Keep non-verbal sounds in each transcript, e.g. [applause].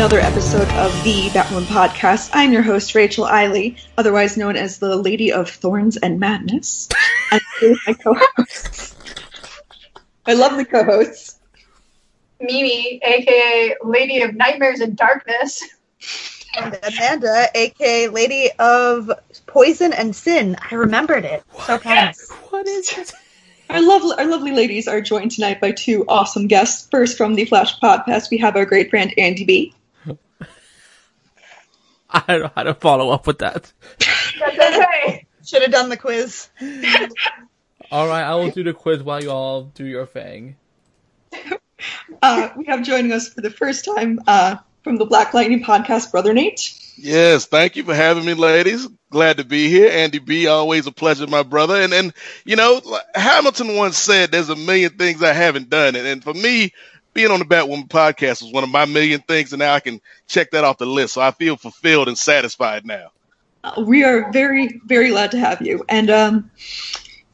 to another episode of the Batwoman podcast. I'm your host, Rachel Eiley, otherwise known as the Lady of Thorns and Madness. [laughs] And my co-hosts. I love the co-hosts. Mimi, aka Lady of Nightmares and Darkness. And Amanda, aka Lady of Poison and Sin. I remembered it. So fast. What is it? Our lovely, our lovely ladies are joined tonight by two awesome guests. First, from the Flash podcast, we have our great friend Andy B. [laughs] I don't know how to follow up with that. That's okay. Should have done the quiz. All right, I will do the quiz while you all do your thing. [laughs] Uh, we have joining us for the first time uh, from the Black Lightning podcast, Brother Nate. Yes, thank you for having me, ladies. Glad to be here. Andy B, always a pleasure, my brother. And and you know, Hamilton once said, "There's a million things I haven't done," and, and for me, being on the Batwoman podcast was one of my million things, and now I can check that off the list. So I feel fulfilled and satisfied now. Uh, we are very, very glad to have you. And um,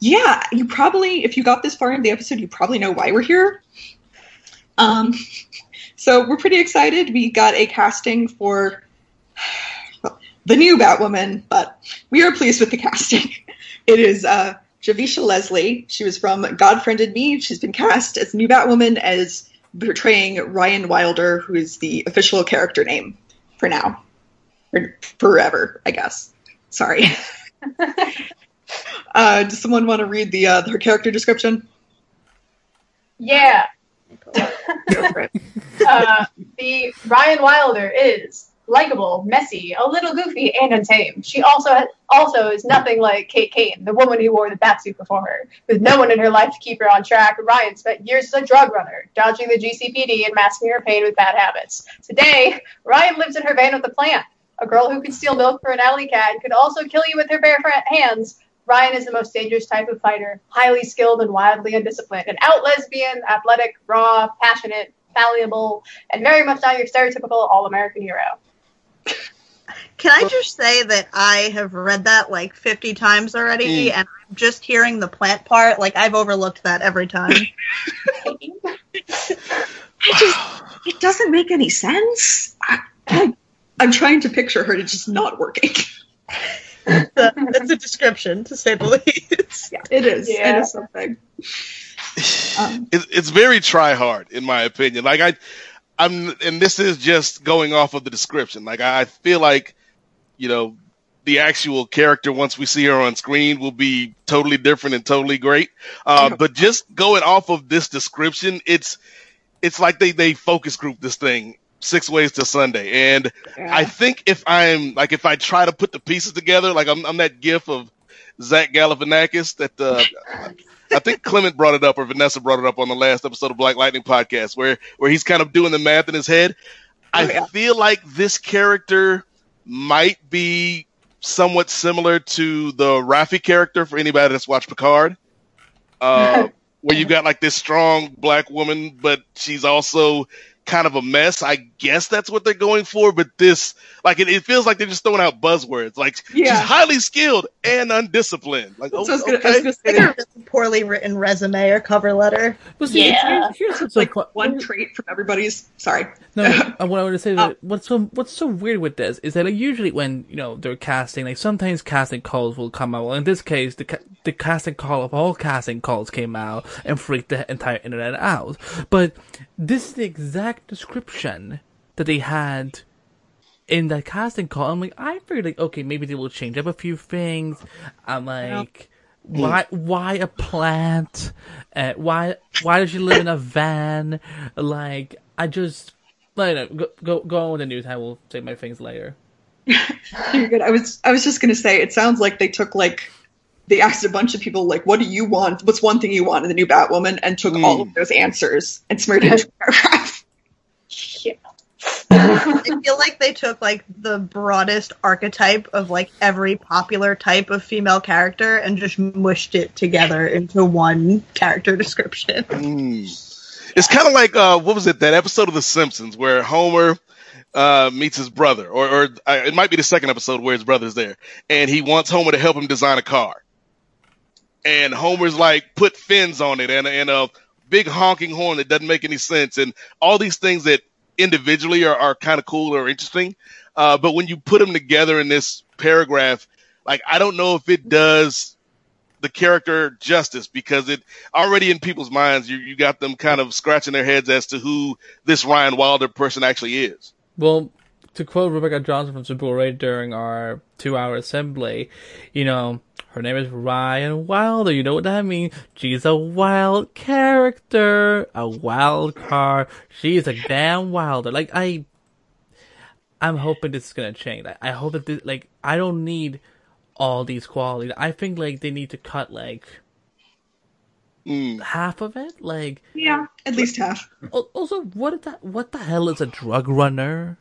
yeah, you probably, if you got this far into the episode, you probably know why we're here. Um, [laughs] so we're pretty excited. We got a casting for [sighs] the new Batwoman, but we are pleased with the casting. [laughs] It is uh, Javicia Leslie. She was from God Friended Me. She's been cast as new Batwoman as portraying Ryan Wilder, who is the official character name for now. Or forever, I guess. Sorry. [laughs] uh, does someone want to read the uh, her character description? Yeah. Go for it. [laughs] Uh, the Ryan Wilder is likable, messy, a little goofy, and untamed. She also also is nothing like Kate Kane, the woman who wore the batsuit before her. With no one in her life to keep her on track, Ryan spent years as a drug runner, dodging the GCPD and masking her pain with bad habits. Today, Ryan lives in her van with a plant. A girl who could steal milk for an alley cat and could also kill you with her bare hands. Ryan is the most dangerous type of fighter, highly skilled and wildly undisciplined. An out lesbian, athletic, raw, passionate, malleable, and very much not your stereotypical all American hero. Can I just say that I have read that like 50 times already, Mm. and I'm just hearing the plant part. Like, I've overlooked that every time. [laughs] I just, it doesn't make any sense. I, I, I'm trying to picture her, it's just not working. [laughs] That's a description, to say the least. [laughs] Yeah, it is. Yeah. is something. Um, It, it's very try hard, in my opinion. Like I, I'm, and this is just going off of the description. Like I, feel like, you know, the actual character once we see her on screen will be totally different and totally great. Uh, but just going off of this description, it's, it's like they they focus group this thing six ways to Sunday, and I think if I'm like if I try to put the pieces together, like I'm I'm that gif of Zach Galifianakis that uh, [laughs] I think Clement brought it up or Vanessa brought it up on the last episode of Black Lightning podcast where where he's kind of doing the math in his head. I Oh, yeah. feel like this character might be somewhat similar to the Raffi character for anybody that's watched Picard. Uh, [laughs] where you got like this strong black woman, but she's also kind of a mess. I guess that's what they're going for, but this, like, it, it feels like they're just throwing out buzzwords. Like, Yeah. she's highly skilled and undisciplined. Like, so I oh, was gonna, I was okay. gonna say Like a poorly written resume or cover letter. But see, Yeah. here's, here's what's like so one trait from everybody's. Sorry. No, [laughs] uh, what I want to say Oh. that what's so what's so weird with this is that like, usually when you know they're casting, like sometimes casting calls will come out. Well, in this case, the ca- the casting call of all casting calls came out and freaked the entire internet out. But this is the exact description that they had in that casting call. I'm like, I figured like, okay, maybe they will change up a few things. I'm like. Why? Why a plant? Uh, why? Why does she live in a van? Like, I just, I don't know. Go, go, go on with the news. I will say my things later. [laughs] You're good. I was I was just gonna say it sounds like they took like they asked a bunch of people like, "What do you want? What's one thing you want in the new Batwoman?" and took all of those answers and smeared it into a paragraph. Yeah. [laughs] I feel like they took like the broadest archetype of like every popular type of female character and just mushed it together into one character description. Mm. It's kind of like uh, what was it? That episode of The Simpsons where Homer uh, meets his brother, or, or uh, it might be the second episode where his brother's there, and he wants Homer to help him design a car. And Homer's like, put fins on it, and and a big honking horn that doesn't make any sense, and all these things that individually are, are kind of cool or interesting. Uh, but when you put them together in this paragraph, like I don't know if it does the character justice because it already in people's minds you you got them kind of scratching their heads as to who this Ryan Wilder person actually is. Well, to quote Rebecca Johnson from Super Ray during our two-hour assembly, you know, her name is Ryan Wilder. You know what that means? She's a wild character, a wild card. She's a damn wilder. Like I, I'm hoping this is gonna change. I, I hope that this, like, I don't need all these qualities. I think like they need to cut like Mm. half of it. Like, Yeah, at least half. also, what is that? What the hell is a drug runner?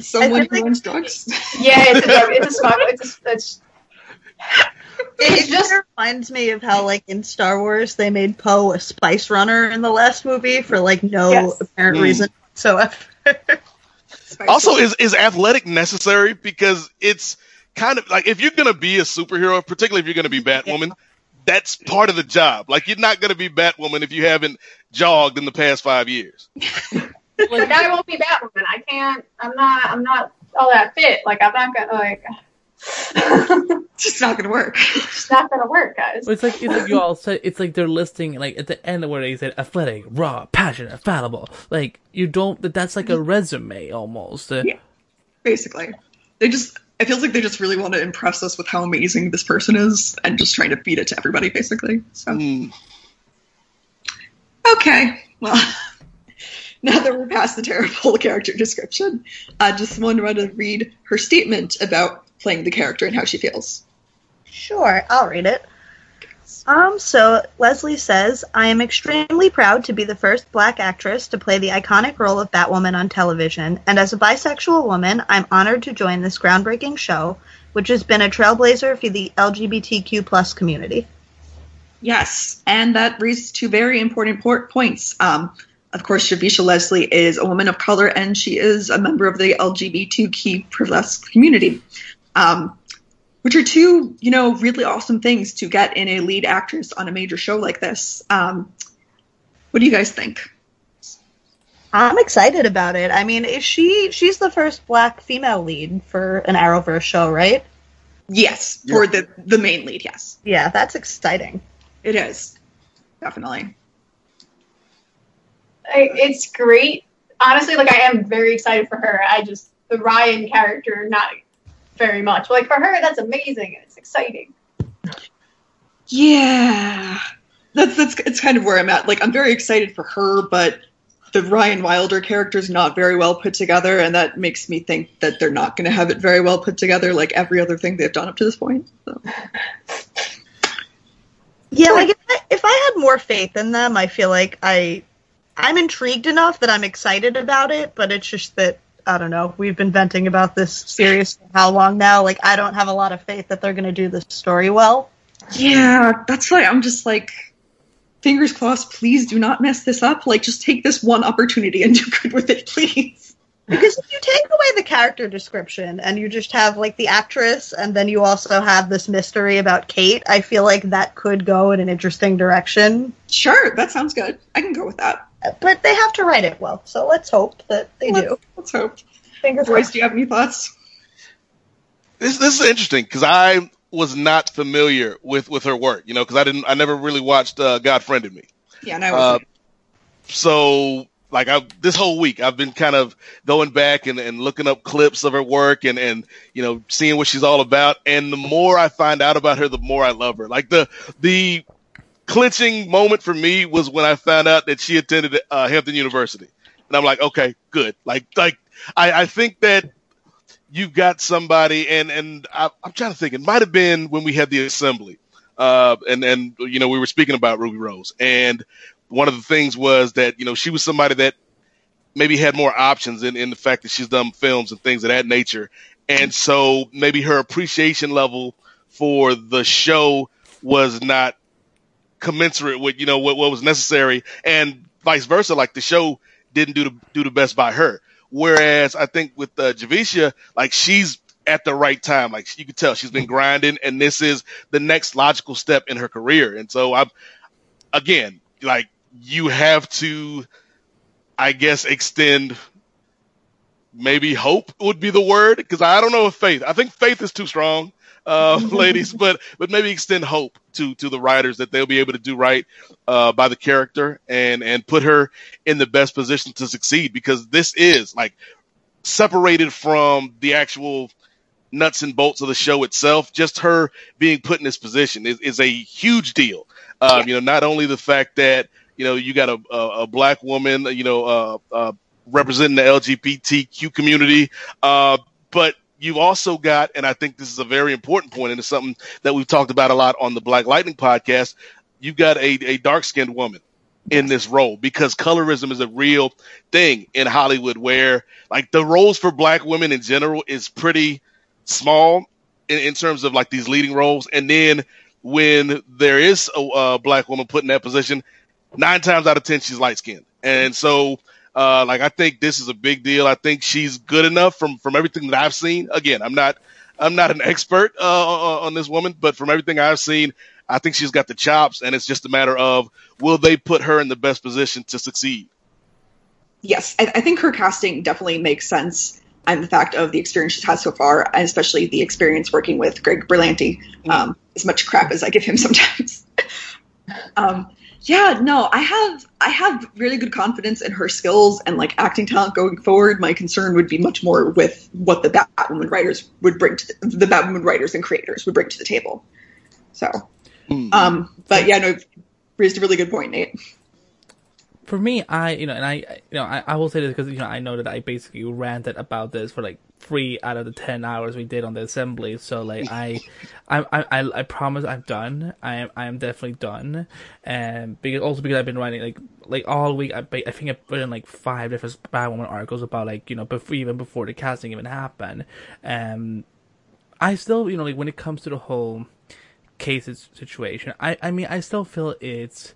Someone who runs drugs. Yeah, it's a drug. It's a smuggle. It's a, it's [laughs] It just just- reminds me of how, like, in Star Wars, they made Poe a spice runner in the last movie for, like, no Yes. apparent Mm. reason whatsoever. Spicy. Also, is is athletic necessary? Because it's kind of like if you're gonna be a superhero, particularly if you're gonna be Batwoman, that's part of the job. Like you're not gonna be Batwoman if you haven't jogged in the past five years. [laughs] like I won't be Batwoman. I can't. I'm not. I'm not all that fit. Like I'm not gonna like. [laughs] it's just not gonna work. it's not gonna work, guys. Well, It's like it's like you all said. It's like they're listing like at the end of where they said athletic, raw, passionate, fallible. Like you don't. that- That's like a resume almost. Uh, Yeah. Basically, they just. It feels like they just really want to impress us with how amazing this person is, and just trying to feed it to everybody, basically. So Mm. okay, well, [laughs] now that we're past the terrible [laughs] character description, I just wanted to read her statement about playing the character and how she feels. Sure, I'll read it. Um, so Leslie says, I am extremely proud to be the first black actress to play the iconic role of Batwoman on television, and as a bisexual woman, I'm honored to join this groundbreaking show, which has been a trailblazer for the LGBTQ plus community. Yes, and that raises two very important por- points. Um, of course, Javicia Leslie is a woman of color, and she is a member of the LGBTQ plus community, um, which are two, you know, really awesome things to get in a lead actress on a major show like this. Um, what do you guys think? I'm excited about it. I mean, is she she's the first black female lead for an Arrowverse show, right? Yes, for the the main lead. Yes, Yeah, that's exciting. it is definitely. I, it's great. Honestly, like I am very excited for her. I just the Ryan character, not very much. Like for her, that's amazing and it's exciting. Yeah, that's that's it's kind of where I'm at. Like I'm very excited for her, but the Ryan Wilder character is not very well put together, and that makes me think that they're not going to have it very well put together, like every other thing they've done up to this point. So. Yeah, like if I, if I had more faith in them, I feel like I I'm intrigued enough that I'm excited about it, but it's just that I don't know. We've been venting about this series for how long now? Like I don't have a lot of faith that they're going to do the story well. Yeah, that's why I'm just like, fingers crossed. Please do not mess this up. Like, just take this one opportunity and do good with it, please. Because if you take away the character description and you just have like the actress and then you also have this mystery about Kate, I feel like that could go in an interesting direction. Sure, that sounds good. I can go with that. But they have to write it well, so let's hope that they Let's, do. let's hope. Fingers Royce, crossed. do you have any thoughts? This this is interesting because I was not familiar with with her work, you know, because I didn't I never really watched uh, God Friended Me. Yeah, no. Uh, so like I this whole week I've been kind of going back and, and looking up clips of her work and and you know seeing what she's all about. And the more I find out about her the more I love her. Like the the clinching moment for me was when I found out that she attended uh, Hampton University. And I'm like okay good. Like like I, I think that you've got somebody and and I, I'm trying to think. It might have been when we had the assembly uh and and you know we were speaking about Ruby Rose. And one of the things was that you know she was somebody that maybe had more options in, in the fact that she's done films and things of that nature. And so maybe her appreciation level for the show was not commensurate with you know what, what was necessary. And vice versa like the show didn't do the do the best by her. Whereas i think with uh, javicia like she's at the right time. Like you can tell she's been grinding and this is the next logical step in her career. And so i'm again like you have to I guess extend maybe hope would be the word because I don't know if faith. I think faith is too strong, uh, [laughs] ladies, but but maybe extend hope to to the writers that they'll be able to do right uh, by the character and and put her in the best position to succeed because this is like separated from the actual nuts and bolts of the show itself. Just her being put in this position is, is a huge deal. Um, You know, not only the fact that you know you got a a, a black woman, you know, uh, uh, representing the LGBTQ community, uh, but you've also got, and I think this is a very important point, and it's something that we've talked about a lot on the Black Lightning podcast. You've got a, a dark skinned woman in this role because colorism is a real thing in Hollywood where like the roles for black women in general is pretty small in, in terms of like these leading roles. And then when there is a, a black woman put in that position, nine times out of 10, she's light skinned. And so, uh, like, I think this is a big deal. I think she's good enough from, from everything that I've seen. Again, I'm not, I'm not an expert, uh, on this woman, but from everything I've seen, I think she's got the chops and it's just a matter of will they put her in the best position to succeed? Yes, I, I think her casting definitely makes sense. And the fact of the experience she's had so far, and especially the experience working with Greg Berlanti, um, as much crap as I give him sometimes. [laughs] um, yeah, no, I have I have really good confidence in her skills and like acting talent going forward. My concern would be much more with what the Batwoman writers would bring to the, the Batwoman writers and creators would bring to the table. So, um, but yeah, no, raised a really good point, Nate. for me, I you know, and I you know, I, I will say this because you know I know that I basically ranted about this for like three out of the ten hours we did on the assembly. So like I, [laughs] I I I promise I'm done. I am I am definitely done, and because also because I've been writing like like all week. I I think I've written like five different Batwoman articles about like you know before even before the casting even happened. Um, I still you know like when it comes to the whole cases situation, I I mean I still feel it's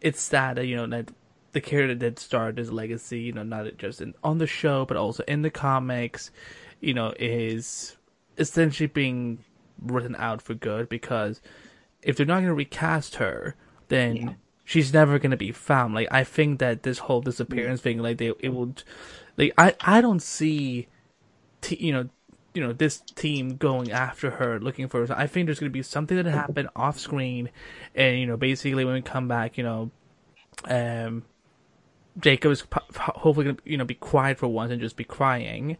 it's sad that you know that the character that started his legacy, you know, not just in, on the show but also in the comics, you know, is essentially being written out for good because if they're not going to recast her, then Yeah. she's never going to be found. Like I think that this whole disappearance thing, like they it would, like I I don't see, t- you know. You know this team going after her, looking for her. I think there's going to be something that happened off screen, and you know, basically when we come back, you know, um, Jacob is hopefully going to you know be quiet for once and just be crying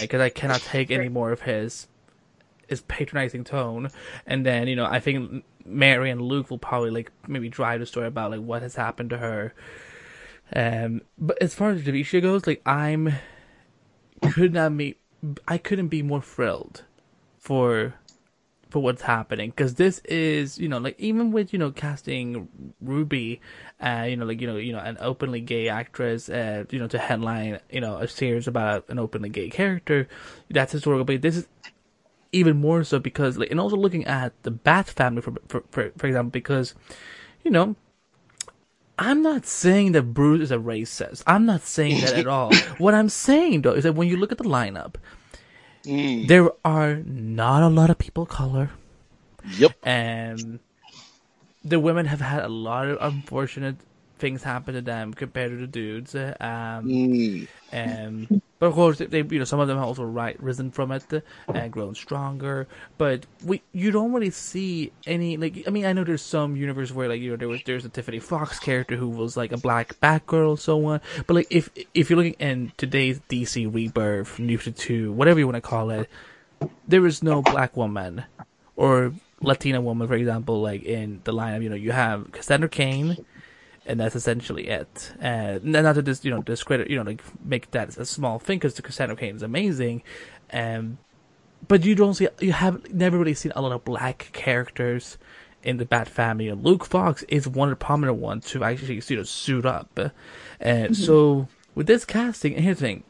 because I cannot take any more of his his patronizing tone. And then you know I think Mary and Luke will probably like maybe drive the story about like what has happened to her. Um, but as far as Javicia goes, like I'm could not be I couldn't be more thrilled for for what's happening because this is you know like even with you know casting Ruby, uh you know like you know you know an openly gay actress uh you know to headline you know a series about an openly gay character, that's historical. But this is even more so because like and also looking at the Bat family for for for, for example because you know I'm not saying that Bruce is a racist. I'm not saying that at [laughs] all. what I'm saying though is that when you look at the lineup, Mm. there are not a lot of people of color, Yep. and the women have had a lot of unfortunate things happen to them compared to the dudes. Um, Mm. um, but of course, they, you know, some of them have also right risen from it and grown stronger. But we, you don't really see any like. I mean, I know there's some universe where like you know there was there's a Tiffany Fox character who was like a black Batgirl, so on. But like if if you're looking in today's DC Rebirth, New Two, whatever you want to call it, there is no black woman or Latina woman, for example, like in the lineup. You know, you have Cassandra Cain and that's essentially it. Uh, not to just you know discredit you know like make that a small thing because the Cassandra Cain is amazing, um, but you don't see you have never really seen a lot of black characters in the Bat family. And Luke Fox is one of the prominent ones to actually you know suit up, and so with this casting, and here's the thing.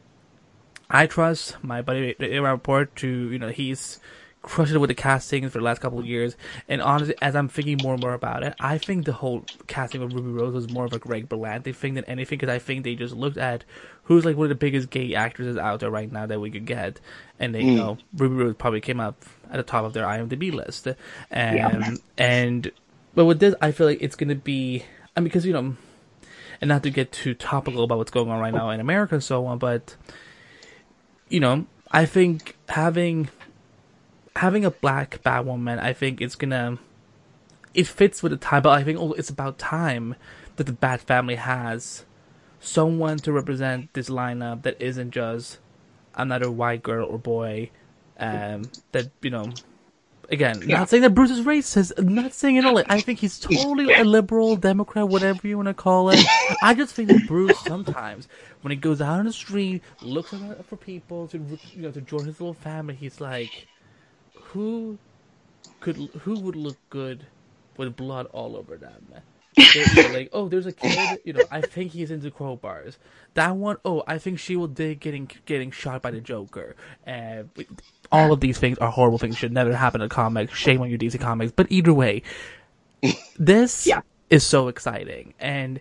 I trust my buddy Aaron Report to you know he's crushed it with the casting for the last couple of years. And honestly, as I'm thinking more and more about it, I think the whole casting of Ruby Rose was more of a Greg Berlanti thing than anything because I think they just looked at who's like one of the biggest gay actresses out there right now that we could get, and they you know Ruby Rose probably came up at the top of their IMDb list. Um, and but with this, I feel like it's gonna be, I mean, because you know. and not to get too topical about what's going on right now in America and so on, but you know, I think having having a black Batwoman, I think it's gonna it fits with the time, but I think also it's about time that the Bat family has someone to represent this lineup that isn't just another white girl or boy. Um, that you know, again, Yeah. not saying that Bruce is racist, not saying it all. I think he's totally a liberal Democrat, whatever you want to call it. I just think that Bruce sometimes, when he goes out on the street, looks for people to you know to join his little family, he's like, who could who would look good with blood all over [laughs] them? Like, oh, there's a kid. You know, I think he's into crowbars. That one, oh, I think she will dig getting getting shot by the Joker. Uh, all of these things are horrible things. Should never happen in comics. Shame on your DC Comics. But either way, this Yeah. is so exciting. And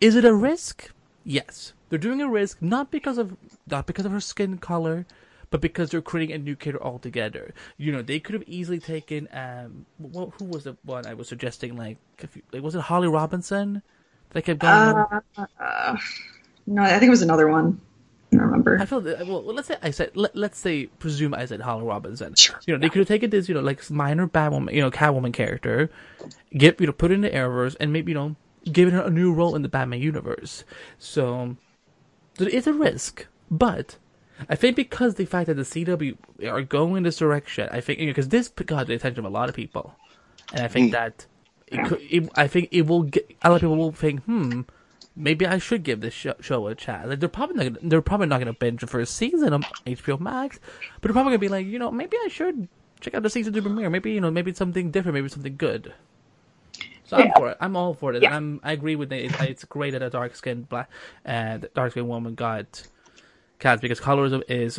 is it a risk? Yes, they're doing a risk not because of not because of her skin color, but because they're creating a new character altogether. You know, they could have easily taken um, wh- who was the one I was suggesting? Like, like was it Holly Robinson that I kept going? Uh, uh, no, I think it was another one. I don't remember. I feel that, well, let's say I said let, let's say presume I said Holly Robinson. Sure. You know, they could have taken this, you know, like minor Batwoman, you know, Catwoman character, get you know, put it in the Arrowverse, and maybe you know, given her a new role in the Batman universe. So, so it's a risk, but I think because the fact that the CW are going in this direction, I think because this got the attention of a lot of people, and I think that it could, it, I think it will get a lot of people will think, hmm, maybe I should give this show, show a chance. Like they're probably not gonna, they're probably not going to binge the first season on HBO Max, but they're probably going to be like, you know, maybe I should check out the season two premiere. Maybe you know, maybe it's something different, maybe something good. So I'm for it. I'm all for it. Yeah. I'm, I agree with it. It's- It's great that a dark skinned black, uh, dark skinned woman got cast because colorism is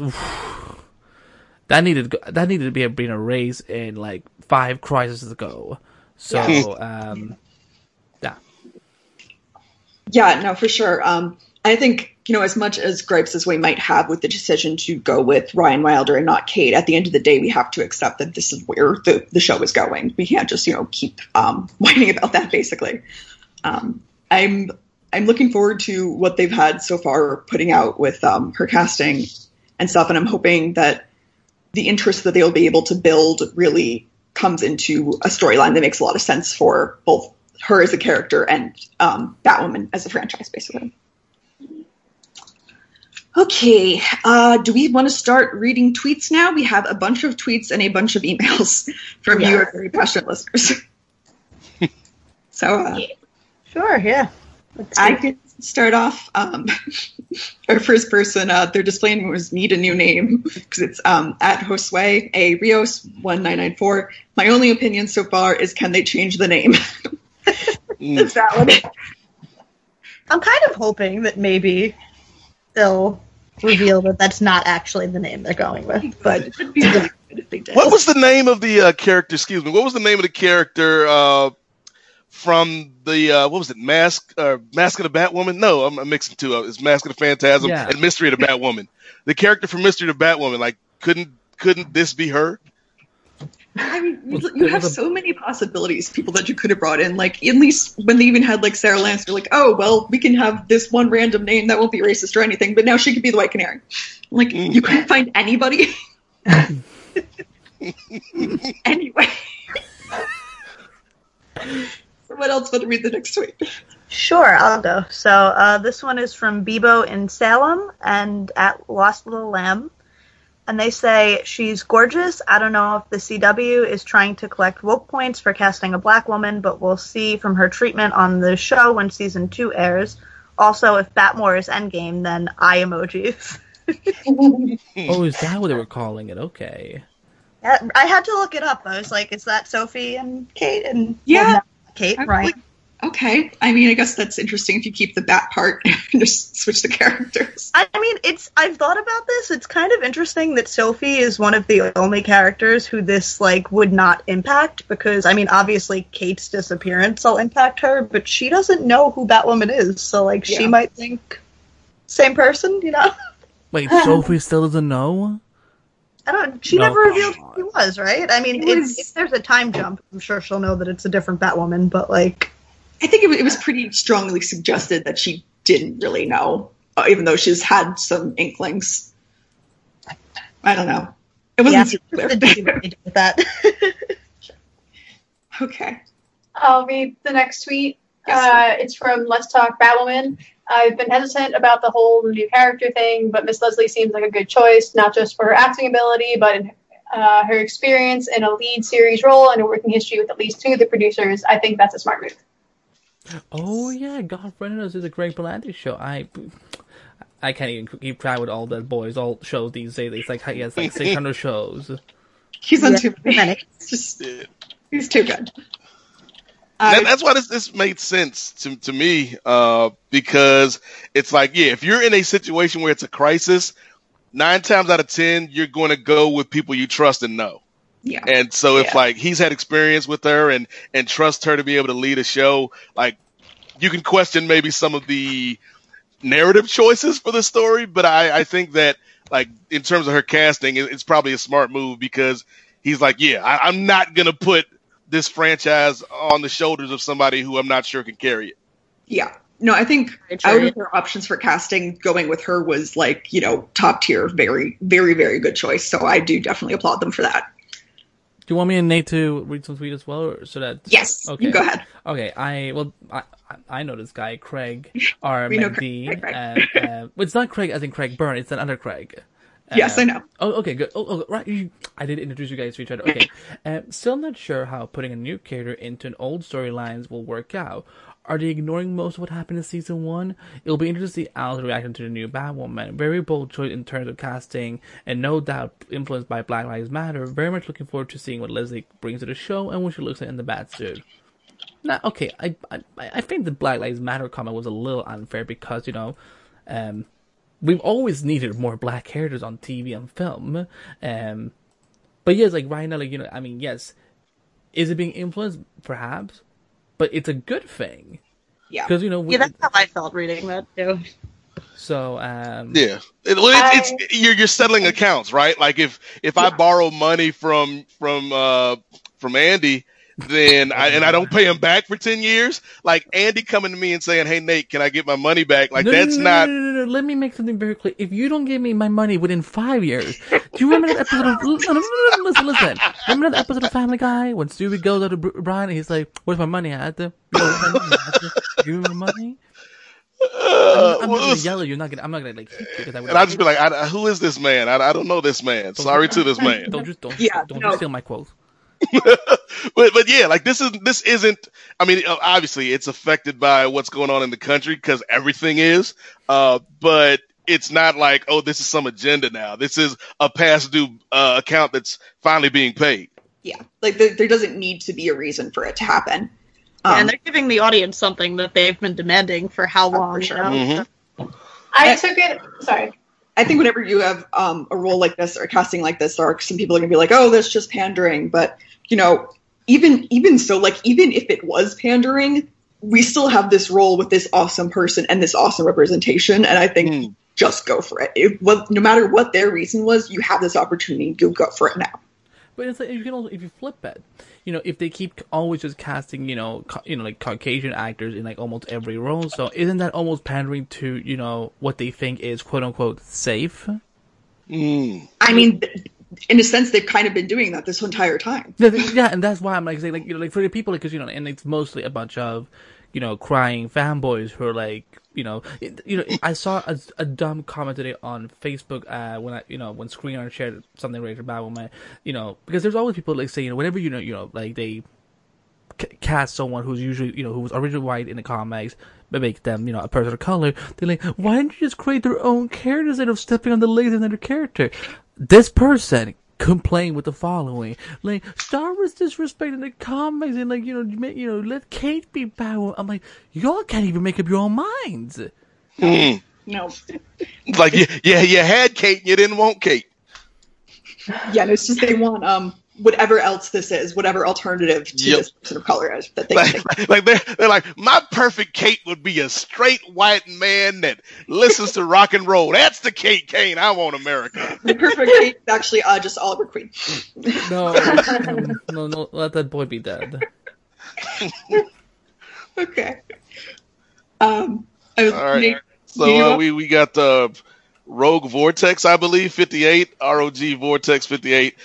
that needed that needed to be being erased in like five crises ago. So um, yeah, Yeah, no, for sure. Um, I think, you know, as much as gripes as we might have with the decision to go with Ryan Wilder and not Kate, at the end of the day, we have to accept that this is where the, the show is going. We can't just, you know, keep um, [laughs] whining about that, basically. Um, I'm I'm looking forward to what they've had so far putting out with um, her casting and stuff, and I'm hoping that the interest that they'll be able to build really comes into a storyline that makes a lot of sense for both her as a character and um, Batwoman as a franchise, basically. Okay, uh, do we want to start reading tweets now? We have a bunch of tweets and a bunch of emails [laughs] from you, our very passionate listeners. [laughs] so uh, Sure, yeah. Let's I see. can start off. Um, [laughs] our first person, uh, their display name was need a new name because it's um, at Josue A Rios one nine nine four. My only opinion so far is can they change the name? [laughs] Mm. That's that one. I'm kind of hoping that maybe they'll reveal that that's not actually the name they're going with. But It would be really good if they did. What was the name of the uh, character? Excuse me. What was the name of the character uh, from the uh, what was it? Mask uh, Mask of the Batwoman? No, I'm, I'm mixing two up. It's Mask of the Phantasm Yeah. and Mystery of the Batwoman. The character from Mystery of the Batwoman. Like, couldn't couldn't this be her? I mean, you, you have so many possibilities, people that you could have brought in. Like, at least when they even had like Sara Lance, they're like, oh, well, we can have this one random name that won't be racist or anything, but now she could be the White Canary. Like, Mm. you couldn't find anybody. [laughs] [laughs] anyway. [laughs] so what else? Want to read the next tweet? sure, I'll go. So uh, this one is from Bebo in Salem and at Lost Little Lamb. And they say she's gorgeous. I don't know if the CW is trying to collect woke points for casting a black woman, but we'll see from her treatment on the show when season two airs. Also, if Batmore is Endgame, then eye emojis. [laughs] oh, is that what they were calling it? Okay. Yeah, I had to look it up. I was like, is that Sophie and Kate? And Yeah. Well, not Kate, I'm right? like, okay. I mean, I guess that's interesting if you keep the bat part [laughs] and just switch the characters. I mean, it's. I've thought about this. It's kind of interesting that Sophie is one of the only characters who this like would not impact because I mean, obviously Kate's disappearance will impact her, but she doesn't know who Batwoman is, so like she might think same person, you know? Wait, [laughs] Sophie still doesn't know? I don't. She No, never revealed who she was, right? I mean, It if, was- if there's a time jump, I'm sure she'll know that it's a different Batwoman, but like, I think it, wa- it was pretty strongly suggested that she didn't really know, uh, even though she's had some inklings. I don't know. It wasn't Yeah, super the clear. Disney what they did with that. [laughs] okay. I'll read the next tweet. Yes. Uh, it's from Let's Talk Batwoman. I've been hesitant about the whole new character thing, but Miss Leslie seems like a good choice, not just for her acting ability, but in uh, her experience in a lead series role and a working history with at least two of the producers. I think that's a smart move. Oh yeah, God Friend of Us is a great Berlanti show. I I can't even keep track with all the boys, all shows these days. It's like he has like six hundred [laughs] shows. He's on Yeah, too many. many. It's just, he's too good. That- that's why this, this made sense to, to me uh, because it's like, yeah, if you're in a situation where it's a crisis, nine times out of ten, you're going to go with people you trust and know. yeah. And so if Yeah. like he's had experience with her and and trust her to be able to lead a show, like you can question maybe some of the narrative choices for the story, but I I think that like in terms of her casting, it- it's probably a smart move because he's like, yeah, I, I'm not gonna put this franchise on the shoulders of somebody who I'm not sure can carry it. Yeah. No, I think Very out of her options for casting, going with her was like, you know, top tier, very, very, very good choice. So I do definitely applaud them for that. Do you want me and Nate to read some tweet as well, or so that? Yes. Okay. You go ahead. Okay, I well, I I- I know this guy, Craig R. [laughs] We know McD. Craig, Craig. Uh, uh, it's not Craig as in Craig Byrne. It's another Craig. Yes, I know. Oh, okay, good. Oh, oh right. You, I did introduce you guys to each other. Okay. Uh, [laughs] still not sure how putting a new character into an old storylines will work out. Are they ignoring most of what happened in season one? It'll be interesting to see Al's reaction to the new Batwoman. Very bold choice in terms of casting, and no doubt influenced by Black Lives Matter. Very much looking forward to seeing what Leslie brings to the show and what she looks like in the Batsuit. Now, okay, I, I I think the Black Lives Matter comment was a little unfair because you know, um, we've always needed more black characters on TV and film. Um, but yes, like right now, like you know, I mean, yes, is it being influenced? Perhaps, but it's a good thing Yeah. because you know, we, Yeah, that's how I felt reading that too. so um, Yeah, it, well, it's, it's you're you're settling accounts, right? Like if if I borrow money from from uh from Andy, then I, and I don't pay him back for ten years, like Andy coming to me and saying, "Hey Nate, can I get my money back?" Like no, no, that's no, not. No, no, no, no, Let me make something very clear. If you don't give me my money within five years, do you remember that episode of? No, no, no, no, no, listen, listen. Remember that episode of Family Guy when Stewie goes out to Brian and he's like, "Where's my money at?" The, you know, my money at? Give me my money. Uh, I'm, I'm well, not gonna yell at you. I'm not gonna. I'm not gonna like. hit you because I would. and I just be like, I, "Who is this man? I, I don't know this man. Sorry to this man." Don't just don't. Yeah, don't no. just steal my quote. [laughs] but but yeah, like this is this isn't. I mean, uh, obviously it's affected by what's going on in the country because everything is. Uh, but it's not like oh, this is some agenda now. This is a past due uh, account that's finally being paid. Yeah. Like there, there doesn't need to be a reason for it to happen. Um, and they're giving the audience something that they've been demanding for how long, sure. you know? Mhm. I took it. Sorry. I think whenever you have um, a role like this or a casting like this, there are some people are going to be like, "Oh, that's just pandering." But you know, even even so, like even if it was pandering, we still have this role with this awesome person and this awesome representation. And I think Hmm. just go for it. If, well, no matter what their reason was, you have this opportunity. You go for it now. But it's like you can also if you flip it, you know, if they keep always just casting, you know, ca- you know, like Caucasian actors in like almost every role, so isn't that almost pandering to you know what they think is quote unquote safe? Mm. I mean, th- in a sense, they've kind of been doing that this entire time. Yeah, and that's why I'm like saying, like, you know, like for the people, because you know, and it's mostly a bunch of, you know, crying fanboys who are like, you know, it, you know, I saw a, a dumb comment today on Facebook uh, when I, you know, when Screen shared something related about my, you know, because there's always people like saying, you know, whenever you know, you know, like they c- cast someone who's usually, you know, who was originally white in the comics, but make them, you know, a person of color. They're like, why didn't you just create their own character instead of stepping on the legs of another character? This person complained with the following: like Star Wars disrespecting the comics and like you know, you know, let Kate be power. I'm like, y'all can't even make up your own minds. Mm. No, like yeah, yeah, you had Kate, and you didn't want Kate. yeah, no, it's just they want um whatever else this is, whatever alternative to Yep. this person of color is that they Like, think. [laughs] like they're, they're like, my perfect Kate would be a straight white man that listens to rock and roll. That's the Kate Kane I want America. The perfect Kate is [laughs] actually uh, just Oliver Queen. [laughs] No, no, no, let that boy be dead. okay. Um, I was, All right. Nate, So uh, up? we we got the Rogue Vortex, I believe, 58, ROG Vortex 58.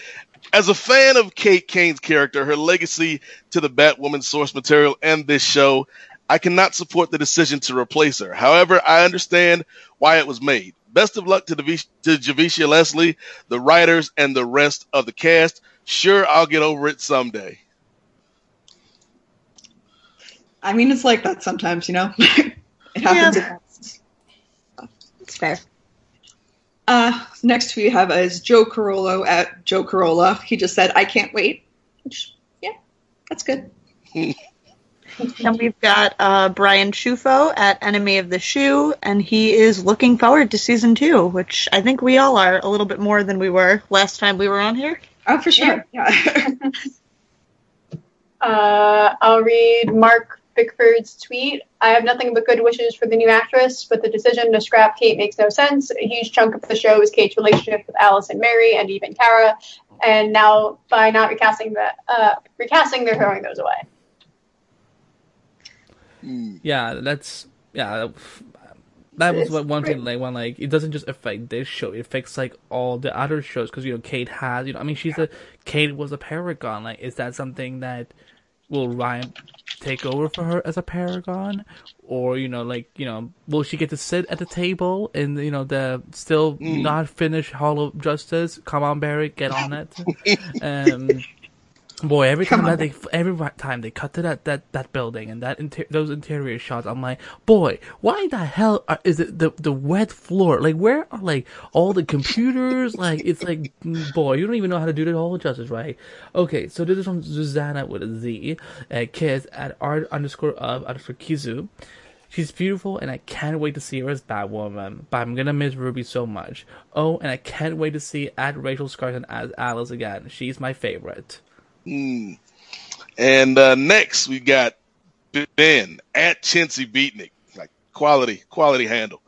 As a fan of Kate Kane's character, her legacy to the Batwoman source material and this show, I cannot support the decision to replace her. However, I understand why it was made. Best of luck to, Davish- to Javicia Leslie, the writers, and the rest of the cast. Sure, I'll get over it someday. I mean, it's like that sometimes, you know. [laughs] it happens. Yeah. It's fair. Uh, next we have is Joe Carollo at Joe Corolla. He just said, "I can't wait." Which, yeah, that's good. [laughs] And we've got uh, Brian Shufo at Enemy of the Shoe, and he is looking forward to season two, which I think we all are a little bit more than we were last time we were on here. Oh, for sure. Yeah. [laughs] [laughs] Uh, I'll read Mark Bickford's tweet. I have nothing but good wishes for the new actress, but the decision to scrap Kate makes no sense. A huge chunk of the show is Kate's relationship with Alice and Mary, and even Kara. And now, by not recasting the uh, recasting, they're throwing those away. Yeah, that's yeah. That was what one thing like when like it doesn't just affect this show; it affects like all the other shows because you know Kate has you know I mean she's a Kate was a paragon. Like, is that something that will Ryan take over for her as a paragon, or you know like you know will she get to sit at the table and you know the still not finished Hall of Justice? Come on, Barry, get on it. [laughs] um, Boy, every Come time on. that they every time they cut to that that that building and that inter- those interior shots, I'm like, boy, why the hell are, is it the the wet floor? Like, where are like all the computers? Like, it's like, mm, boy, you don't even know how to do the whole justice, right? Okay, so this is from Susanna with a Z, uh, kids at art underscore of underscore Kizu. She's beautiful, and I can't wait to see her as Batwoman. But I'm gonna miss Ruby so much. Oh, and I can't wait to see at Rachel Skarsten as Alice again. She's my favorite. And uh, next we got Ben at Chintzy Beatnik. Like quality, quality handle.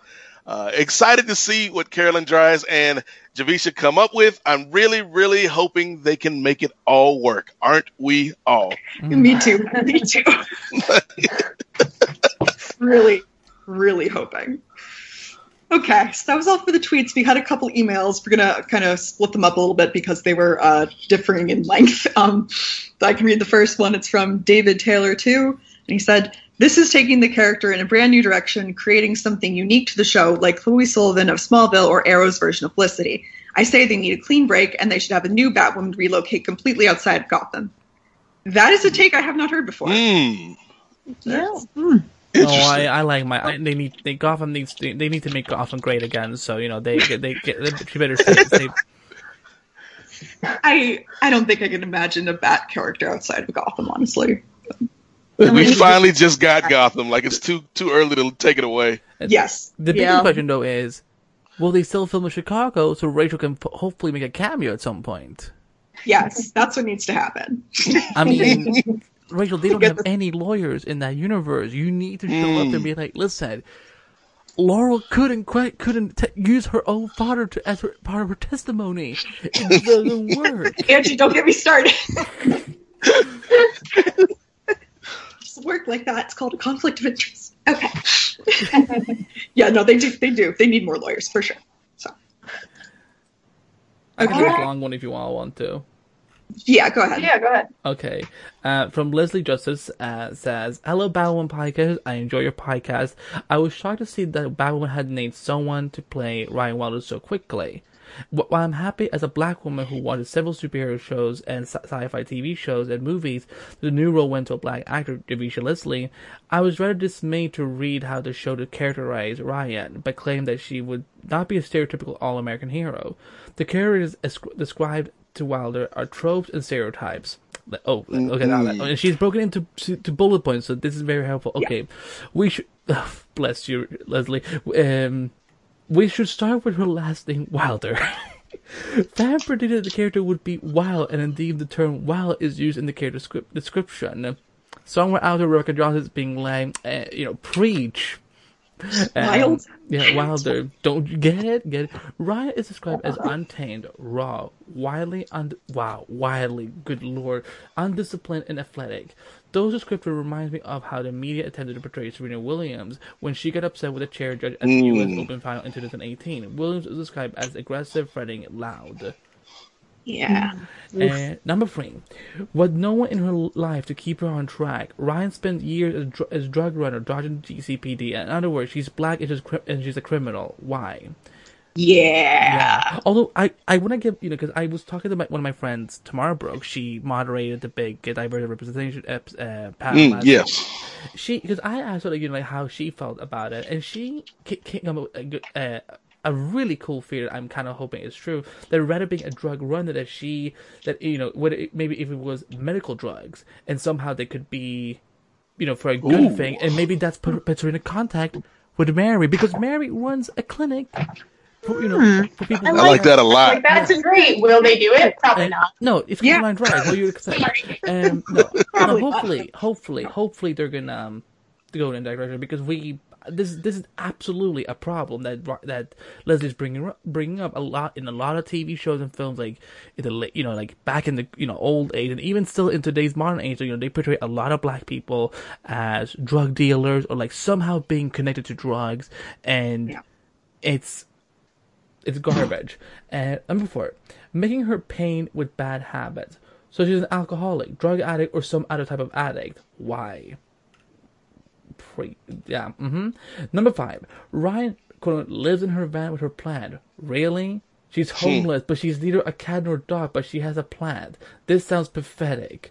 Uh, excited to see what Caroline Dries and Javicia come up with. I'm really, really hoping they can make it all work. Aren't we all? Me too. [laughs] Me too. [laughs] really, really hoping. Okay, so that was all for the tweets. We had a couple emails. We're gonna kind of split them up a little bit because they were uh, differing in length. [laughs] Um, I can read the first one. It's from David Taylor too, and he said, "This is taking the character in a brand new direction, creating something unique to the show, like Chloe Sullivan of Smallville or Arrow's version of Felicity. I say they need a clean break, and they should have a new Batwoman relocate completely outside of Gotham." That is a take I have not heard before. Hmm. Yeah. Oh, no, Interesting. I, I like my. I, they need they Gotham needs they, they need to make Gotham great again. So you know they they get she better stay, stay [laughs] I I don't think I can imagine a Bat character outside of Gotham, honestly. we finally just got Gotham. Like it's too too early to take it away. Yes. The bigger Yeah. question though is, will they still film in Chicago so Rachel can p- hopefully make a cameo at some point? Yes, that's what needs to happen. I mean, [laughs] Rachel, they [laughs] don't have the- any lawyers in that universe. You need to show up and hmm. be like, listen. Laurel couldn't quite couldn't t- use her own father to, as her, part of her testimony. It [laughs] doesn't work. Angie, don't get me started. [laughs] Just work like that. It's called a conflict of interest. Okay. yeah, no, they do. They do. They need more lawyers for sure. So, I can do Okay. a long one if you all want to. Yeah, go ahead. Yeah, go ahead. Okay. Uh, from Leslie Justice uh, says, Hello, Batwoman podcast. I enjoy your podcast. I was shocked to see that Batwoman had named someone to play Ryan Wilder so quickly. While I'm happy as a black woman who watched several superhero shows and sci- sci-fi TV shows and movies, the new role went to a black actor, Javicia Leslie, I was rather dismayed to read how the show to characterize Ryan, but claimed that she would not be a stereotypical all-American hero. The characters ascri- described to Wilder are tropes and stereotypes. Like, Oh, okay, now that, and she's broken into to, to bullet points, so this is very helpful. Okay, we should [sighs] bless you, Leslie. Um, we should start with her last name, Wilder. [laughs] Fan predicted the character would be wild, and indeed the term wild is used in the character script description. Somewhere out there, Rebecca Johnson is being like, uh, you know, preach. [laughs] Um, [laughs] Wild. yeah, Wilder. Don't you get it? Get it? Ryan is described as untamed, raw, wildly und- wow, wildly, good lord, undisciplined and athletic. Those descriptors reminds me of how the media attempted to portray Serena Williams when she got upset with a chair judge at the U.S. Open final in 2018. Williams is described as aggressive, fretting, loud. Yeah. And number three, with no one in her life to keep her on track, Ryan spent years as, dr- as drug runner dodging GCPD. In other words, she's black and she's, cri- and she's a criminal. Why? Yeah. yeah. Although I, I want to give you know because I was talking to my, one of my friends Tamara Brooke. She moderated the big diversity representation uh, uh, panel. Mm, yes. week. She because I asked her like, you know like how she felt about it, and she ca- came up with a, good, uh, a really cool theory. I'm kind of hoping is true. That rather being a drug runner, that she that you know what it, maybe if it was medical drugs, and somehow they could be, you know, for a good Ooh. thing, and maybe that's put, puts her in contact with Mary because Mary runs a clinic. For, you know, for people. I who like that a lot. Like that's great. Will they do it? Probably and- not. No, if Yeah. Caroline Dries, what do you expect? Um, no, [laughs] no, hopefully, hopefully, hopefully they're gonna um, go in that direction because we this this is absolutely a problem that that Leslie's bringing up- bringing up a lot in a lot of TV shows and films like in the you know like back in the you know old age and even still in today's modern age you know they portray a lot of black people as drug dealers or like somehow being connected to drugs and Yeah. it's it's garbage. [coughs] And number four, making her pain with bad habits. So she's an alcoholic, drug addict, or some other type of addict. Why? Pre- yeah. Mm-hmm. Number five, Ryan quote, lives in her van with her plant. Really? She's homeless, but she's neither a cat nor dog, but she has a plant. This sounds pathetic.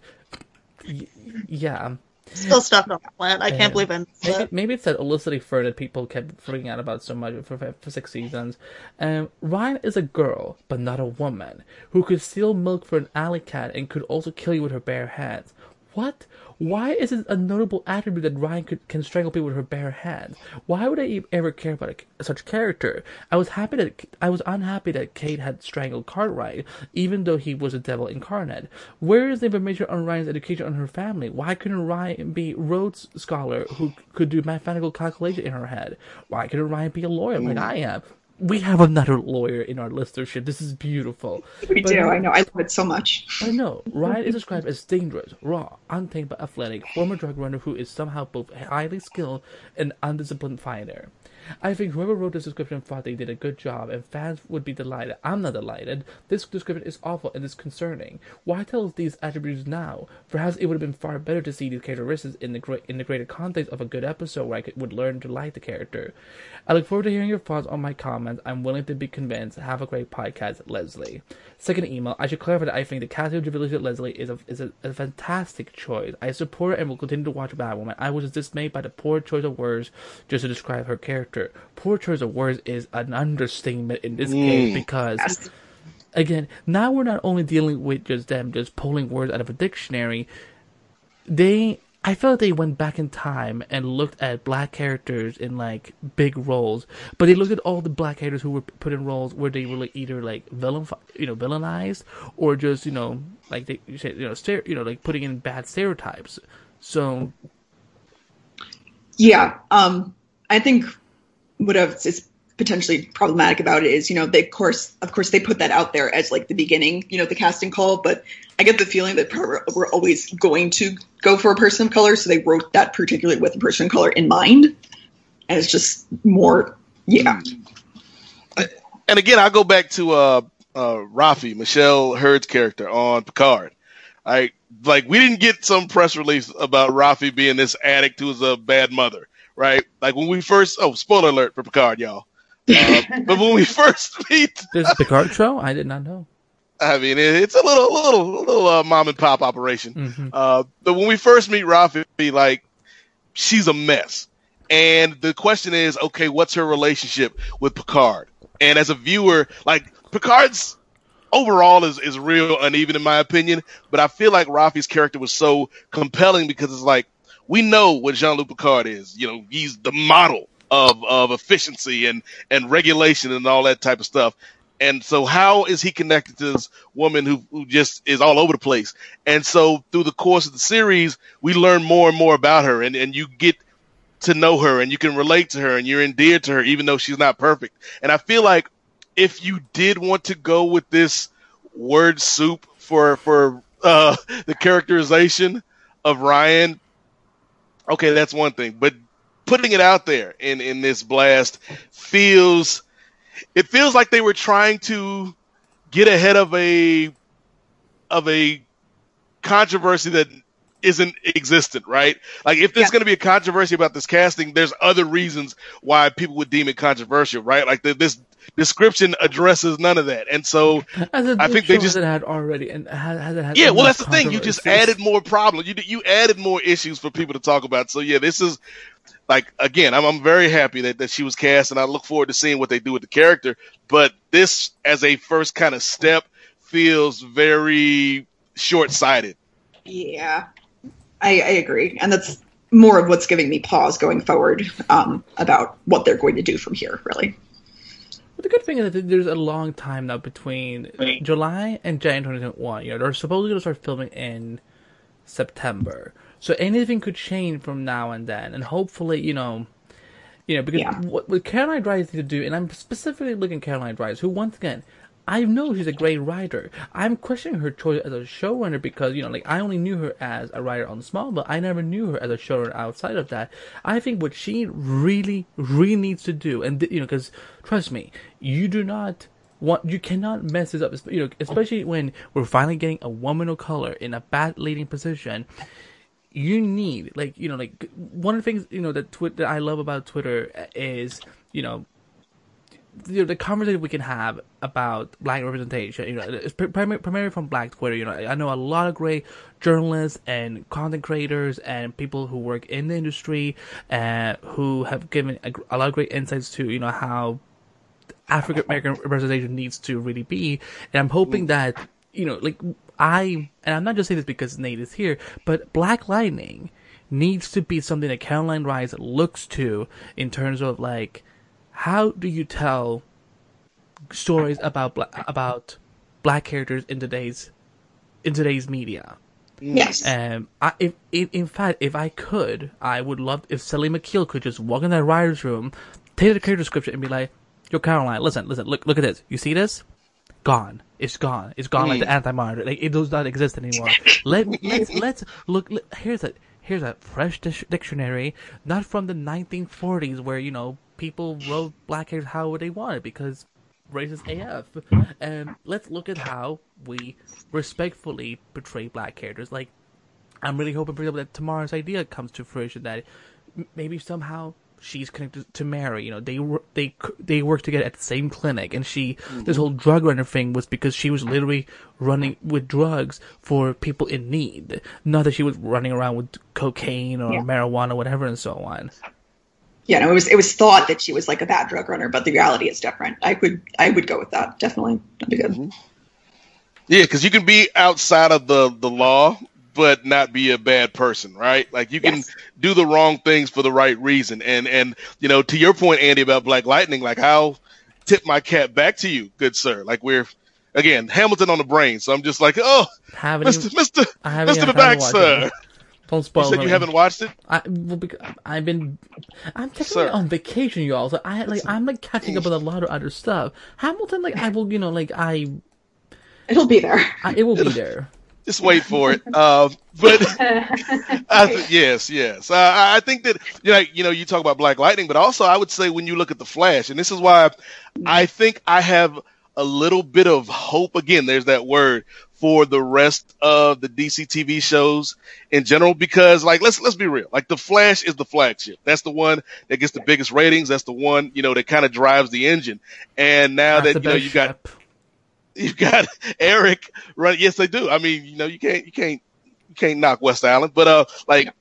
Y- yeah. Still stuck on that plant. I can't believe I missed Maybe, it. maybe it's that illicitly fur that people kept freaking out about so much for, for six seasons. Um, Ryan is a girl, but not a woman, who could steal milk for an alley cat and could also kill you with her bare hands. What? Why is it a notable attribute that Ryan could, can strangle people with her bare hands? Why would I ever care about a, such character? I was happy that I was unhappy that Kate had strangled Cartwright, even though he was a devil incarnate. Where is the information on Ryan's education on her family? Why couldn't Ryan be Rhodes Scholar who could do mathematical calculation in her head? Why couldn't Ryan be a lawyer like mm. I am? We have another lawyer in our listenership. This is beautiful. We But- do. I know. I love it so much. I know. Ryan is described as dangerous, raw, untamed but athletic, former drug runner who is somehow both highly skilled and undisciplined fighter. I think whoever wrote this description thought they did a good job, and fans would be delighted. I'm not delighted. This description is awful and is concerning. Why tell us these attributes now? Perhaps it would have been far better to see these characteristics in the great in the greater context of a good episode where I could, would learn to like the character. I look forward to hearing your thoughts on my comments. I'm willing to be convinced. Have a great podcast, Leslie. Second email. I should clarify that I think the casting of Javicia Leslie is a is a, a fantastic choice. I support and will continue to watch Batwoman. I was dismayed by the poor choice of words just to describe her character. Poor choice of words is an understatement in this case because Yes. again, now we're not only dealing with just them just pulling words out of a dictionary. They, I felt they went back in time and looked at black characters in like big roles, but they looked at all the black characters who were put in roles where they were like either like villain, you know, villainized, or just you know like they you say you know stere- you know like putting in bad stereotypes. So Yeah. Um, I think what is potentially problematic about it is, you know, they of course, of course, they put that out there as like the beginning, you know, the casting call. But I get the feeling that we're always going to go for a person of color, so they wrote that particularly with a person of color in mind, and it's just more, yeah, And again, I go back to uh, uh, Raffi, Michelle Hurd's character on Picard. I like we didn't get some press release about Raffi being this addict who was a bad mother, right? Like when we first, oh, spoiler alert for Picard, y'all. Uh, [laughs] but when we first [laughs] meet, there's a Picard show. I did not know. I mean, it, it's a little, little, little uh, mom and pop operation. Mhm. Uh, but when we first meet Raffi, like she's a mess, and the question is, okay, what's her relationship with Picard? And as a viewer, like Picard's overall is is real uneven in my opinion, but I feel like Raffi's character was so compelling because it's like we know what Jean Luc Picard is. You know, he's the model of of efficiency and and regulation and all that type of stuff. And so, how is he connected to this woman who, who just is all over the place? And so, through the course of the series, we learn more and more about her, and, and you get to know her and you can relate to her and you're endeared to her even though she's not perfect. And I feel like if you did want to go with this word soup for for uh, [laughs] the characterization of Ryan, okay, that's one thing. But putting it out there in in this blast feels it feels like they were trying to get ahead of a of a controversy that isn't existent, right? Like if there's Yeah. going to be a controversy about this casting, there's other reasons why people would deem it controversial, right? Like the, this description addresses none of that, and so [laughs] As a I think they just- had already and has, has had yeah, well, that's the thing. You just added more problems. You you added more issues for people to talk about. So yeah, this is like again, I'm I'm very happy that that she was cast, and I look forward to seeing what they do with the character. But this, as a first kind of step, feels very short sighted. Yeah, I, I agree, and that's more of what's giving me pause going forward um, about what they're going to do from here. Really, But the good thing is that there's a long time now between July and January 2021. You know, they're supposedly going to start filming in September. So anything could change from now and then. And hopefully, you know, you know, because Yeah. what, what Caroline Dries need to do, and I'm specifically looking at Caroline Dries, who once again, I know she's a great writer. I'm questioning her choice as a showrunner because, you know, like I only knew her as a writer on Small, but I never knew her as a showrunner outside of that. I think what she really, really needs to do, and you know, because trust me, you do not want, you cannot mess this up, you know, especially when we're finally getting a woman of color in a bad leading position you need like you know like one of the things you know that that I love about Twitter is you know you know, the conversation we can have about black representation, you know, it's pri- primar- primarily from black Twitter. You know, I know a lot of great journalists and content creators and people who work in the industry, uh, who have given a, a lot of great insights to, you know, how African American representation needs to really be. And I'm hoping that, you know, like I, and I'm not just saying this because Nate is here, but Black Lightning needs to be something that Caroline Dries looks to in terms of like, how do you tell stories about bla- about black characters in today's in today's media? yes, Um, I, if, if, in fact, if I could, I would love if Salim Akil could just walk in that writer's room, take the character description, and be like, "Yo, Caroline, listen, listen, look, look at this. You see this? Gone. It's gone. It's gone like the anti-monitor. Like it does not exist anymore. [laughs] Let let's let's look. Let, here's a here's a fresh dic- dictionary, not from the 1940s where you know people wrote black characters how they wanted because racist AF. And let's look at how we respectfully portray black characters. Like, I'm really hoping, for example, that Tamara's idea comes to fruition. That maybe somehow she's connected to Mary. You know, they wor- they they work together at the same clinic, and she this mm-hmm. whole drug runner thing was because she was literally running with drugs for people in need, not that she was running around with cocaine or Yeah. marijuana, or whatever, and so on. Yeah. No, it was it was thought that she was like a bad drug runner, but the reality is different. I would I would go with that definitely. That'd be good. Mm-hmm. Yeah, because you can be outside of the the law, but not be a bad person, right? Like you can Yes. do the wrong things for the right reason. And and you know, to your point, Andy, about Black Lightning, like I'll tip my cap back to you, good sir. Like we're again Hamilton on the brain, so I'm just like, oh, Mister Mister Mister the back, sir. It. don't You said you haven't watched it. I well, because I've been I'm technically Sir. on vacation, y'all. So I like I'm like catching up with a lot of other stuff. Hamilton, like I will, you know, like I, It'll be there. I it will be there. Just wait for it. Um, but [laughs] I th- yes, yes. Uh, I I think that you know, you know, you talk about Black Lightning, but also I would say when you look at the Flash, and this is why I think I have a little bit of hope. Again, there's that word for the rest of the DC TV shows in general, because like let's let's be real, like the Flash is the flagship. That's the one that gets the biggest ratings. That's the one you know that kind of drives the engine. And now That's that you know you got [laughs] you've got Eric run. Yes, they do. I mean, you know, you can't, you can't, you can't knock West Island, but uh, like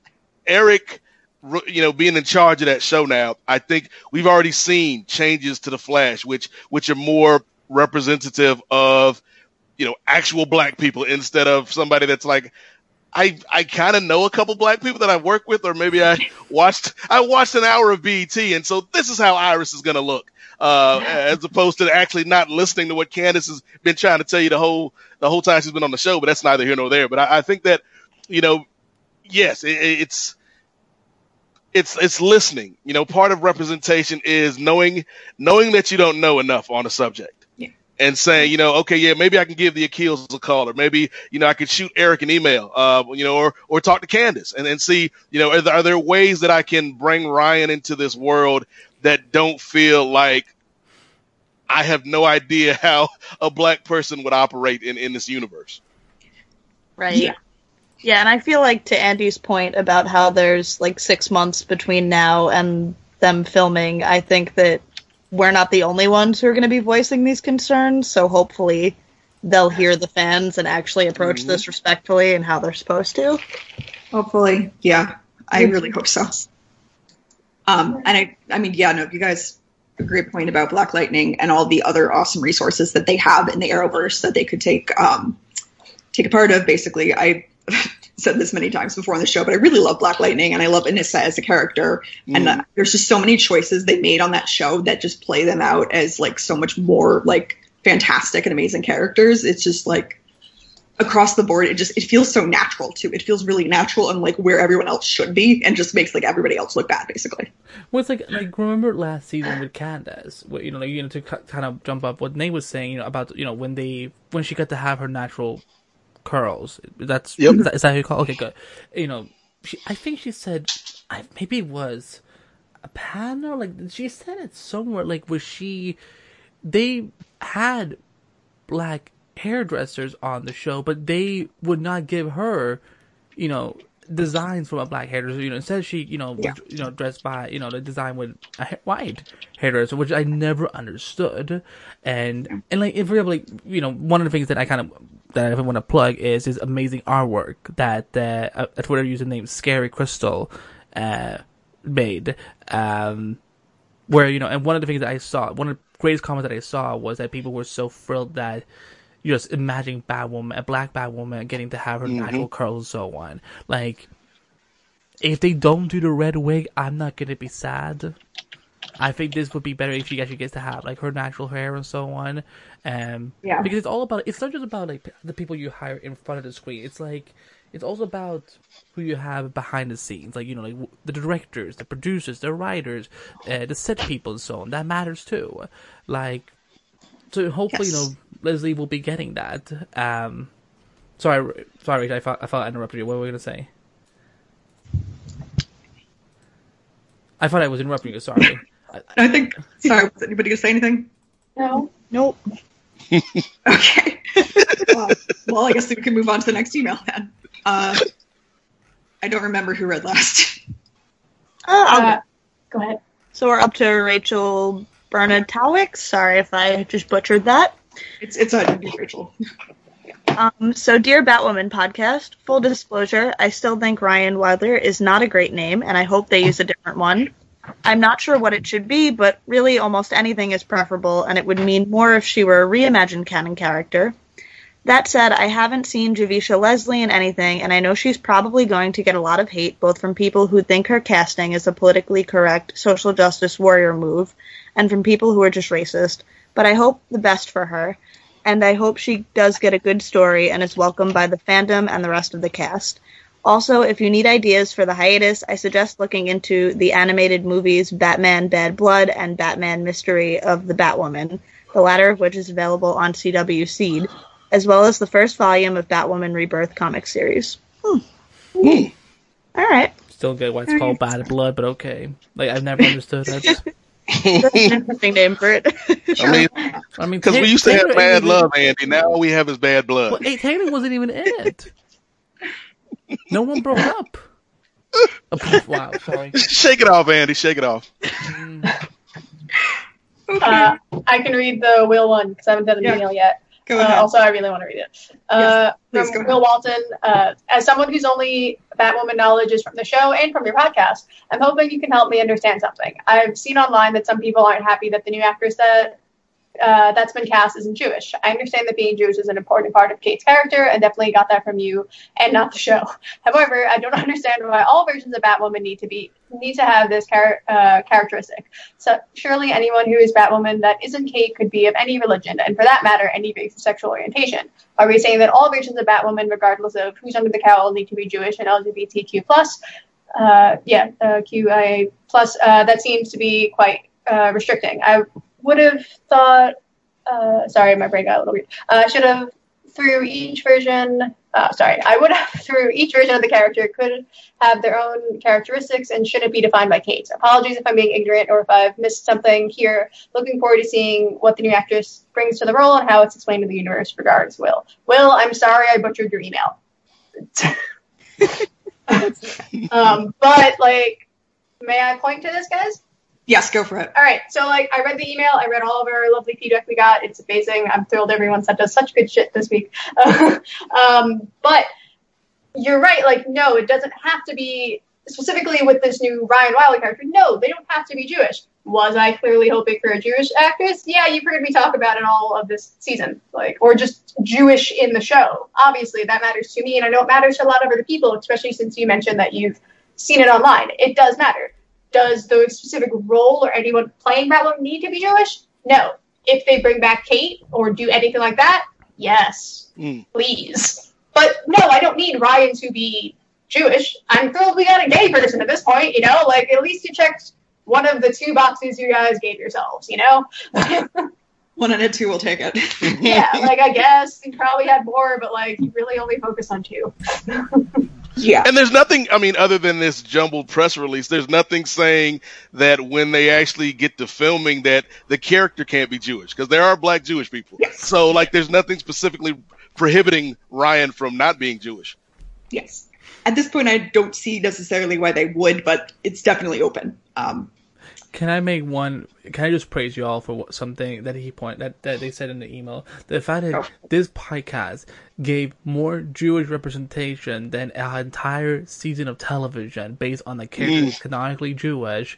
Eric, you know, being in charge of that show now, I think we've already seen changes to the Flash, which which are more representative of, you know, actual black people instead of somebody that's like. I, I kind of know a couple black people that I work with, or maybe I watched I watched an hour of BET, and so this is how Iris is gonna look uh, as opposed to actually not listening to what Candice has been trying to tell you the whole the whole time she's been on the show. But that's neither here nor there. But I, I think that you know, yes, it, it's it's it's listening. You know, part of representation is knowing knowing that you don't know enough on a subject. Yeah. And saying, you know, okay, yeah, maybe I can give the Akils a call, or maybe, you know, I could shoot Eric an email, uh, you know, or or talk to Candice and, and see, you know, are there, are there ways that I can bring Ryan into this world that don't feel like I have no idea [laughs] how a black person would operate in, in this universe. Right. Yeah. Yeah, and I feel like to Andy's point about how there's like six months between now and them filming, I think that we're not the only ones who are going to be voicing these concerns. So hopefully they'll hear the fans and actually approach Mhm. this respectfully and how they're supposed to. Hopefully, yeah. I really hope so. Um, and I, I mean, yeah, no, you guys, a great point about Black Lightning and all the other awesome resources that they have in the Arrowverse that they could take, um, take a part of. Basically, I [laughs] said this many times before on the show, but I really love Black Lightning and I love Anissa as a character. And uh, there's just so many choices they made on that show that just play them out as like so much more like fantastic and amazing characters. It's just like across the board, it just it feels so natural too. It feels really natural and like where everyone else should be, and just makes like everybody else look bad, basically. Well, it's like like remember last season with Candice, where, you know, like you know to kind of jump up what Nate was saying, you know, about you know when they when she got to have her natural curls. That's Yep. is, that, is that how you call? Okay, good. You know, she, I think she said, I maybe it was a panel. Like she said it somewhere. Like was she, they had black hairdressers on the show, but they would not give her, you know, designs from a black hairdresser. You know, instead she, you know, Yeah. was, you know, dressed by, you know, the design with a ha- white hairdresser, which I never understood. And and like, if we're like, you know, one of the things that I kind of that I want to plug is his amazing artwork that uh, a a Twitter username Scary Crystal uh, made. Um, where you know, and one of the things that I saw, one of the greatest comments that I saw was that people were so thrilled that you just imagining Batwoman, a black Batwoman, getting to have her natural curls and so on. Like, if they don't do the red wig, I'm not gonna be sad. I think this would be better if she actually gets to have like her natural hair and so on. Um, Yeah. because it's all about. It's not just about like the people you hire in front of the screen. It's like it's also about who you have behind the scenes, like you know, like w- the directors, the producers, the writers, uh, the set people, and so on. That matters too. Like, so hopefully, Yes. you know, Leslie will be getting that. Um, sorry, sorry, I thought I thought I interrupted you. What were we gonna say? I thought I was interrupting you. Sorry. I, [laughs] I think. Sorry, was anybody gonna say anything? No. Nope. [laughs] Okay. well, well, I guess we can move on to the next email then. Uh, I don't remember who read last. [laughs] Uh, Uh, go. go ahead. So we're up to Rachel Bernatowicz. Sorry if I just butchered that. It's it's uh, Rachel. Um, so, dear Batwoman podcast, full disclosure, I still think Ryan Wilder is not a great name, and I hope they use a different one. I'm not sure what it should be, but really almost anything is preferable, and it would mean more if she were a reimagined canon character. That said, I haven't seen Javicia Leslie in anything, and I know she's probably going to get a lot of hate, both from people who think her casting is a politically correct social justice warrior move, and from people who are just racist. But I hope the best for her and I hope she does get a good story and is welcomed by the fandom and the rest of the cast. Also, if you need ideas for the hiatus, I suggest looking into the animated movies Batman Bad Blood and Batman Mystery of the Batwoman, the latter of which is available on CW Seed, as well as the first volume of Batwoman Rebirth comic series. Hmm. All right. still get why it's called Bad Blood, but okay. Like I've never understood that. [laughs] That's an interesting name for it. I mean, I mean, because we used to have bad ain't even- love, Andy. Now all we have is bad blood. Well, hey, Taylor wasn't even in it. No one broke up. [laughs] Oh, wow, sorry. Shake it off, Andy. Shake it off. Okay. Uh, I can read the Will one because I haven't done the Yeah. email yet. Go Uh, also, I really want to read it. Uh, please from Will Walton, uh, as someone whose only Batwoman knowledge is from the show and from your podcast, I'm hoping you can help me understand something. I've seen online that some people aren't happy that the new actress that uh, that's been cast isn't Jewish. I understand that being Jewish is an important part of Kate's character, and definitely got that from you and not the show. [laughs] However, I don't [laughs] understand why all versions of Batwoman need to be need to have this char- uh, characteristic. So surely anyone who is Batwoman that isn't Kate could be of any religion, and for that matter, any race or sexual orientation. Are we saying that all versions of Batwoman, regardless of who's under the cowl, need to be Jewish and LGBTQ plus? uh, yeah, uh, QIA plus. Uh, that seems to be quite uh, restricting. I would have thought. Uh, sorry, my brain got a little weird. Uh, I should have through each version. Uh, sorry, I would have [laughs] through each version of the character could have their own characteristics and shouldn't be defined by Kate. Apologies if I'm being ignorant or if I've missed something here. Looking forward to seeing what the new actress brings to the role and how it's explained to the universe. Regards, Will. Will, I'm sorry I butchered your email. [laughs] [laughs] um, but like, may I point to this, guys? Yes, go for it. All right, so like I read the email, I read all of our lovely feedback we got. It's amazing. I'm thrilled everyone sent us such good shit this week. [laughs] um, but you're right. Like, no, it doesn't have to be specifically with this new Ryan Wilder character. No, they don't have to be Jewish. Was I clearly hoping for a Jewish actress? Yeah, you've heard me talk about it all of this season, like, or just Jewish in the show. Obviously, that matters to me, and I know it matters to a lot of other people, especially since you mentioned that you've seen it online. It does matter. Does the specific role or anyone playing Batwoman need to be Jewish? No. If they bring back Kate or do anything like that, yes, Mm. please. But no, I don't need Ryan to be Jewish. I'm thrilled we got a gay person at this point, you know? Like, at least you checked one of the two boxes you guys gave yourselves, you know? [laughs] One and a two will take it. [laughs] yeah, like, I guess you probably had more, but, like, you really only focus on two. [laughs] yeah. And there's nothing, I mean, other than this jumbled press release, there's nothing saying that when they actually get to filming that the character can't be Jewish because there are black Jewish people. Yes. So, like, there's nothing specifically prohibiting Ryan from not being Jewish. Yes. At this point, I don't see necessarily why they would, but it's definitely open. Um, Can I make one? Can I just praise you all for what, something that he point that, that they said in the email? The fact that Oh. this podcast gave more Jewish representation than an entire season of television based on the characters canonically Jewish.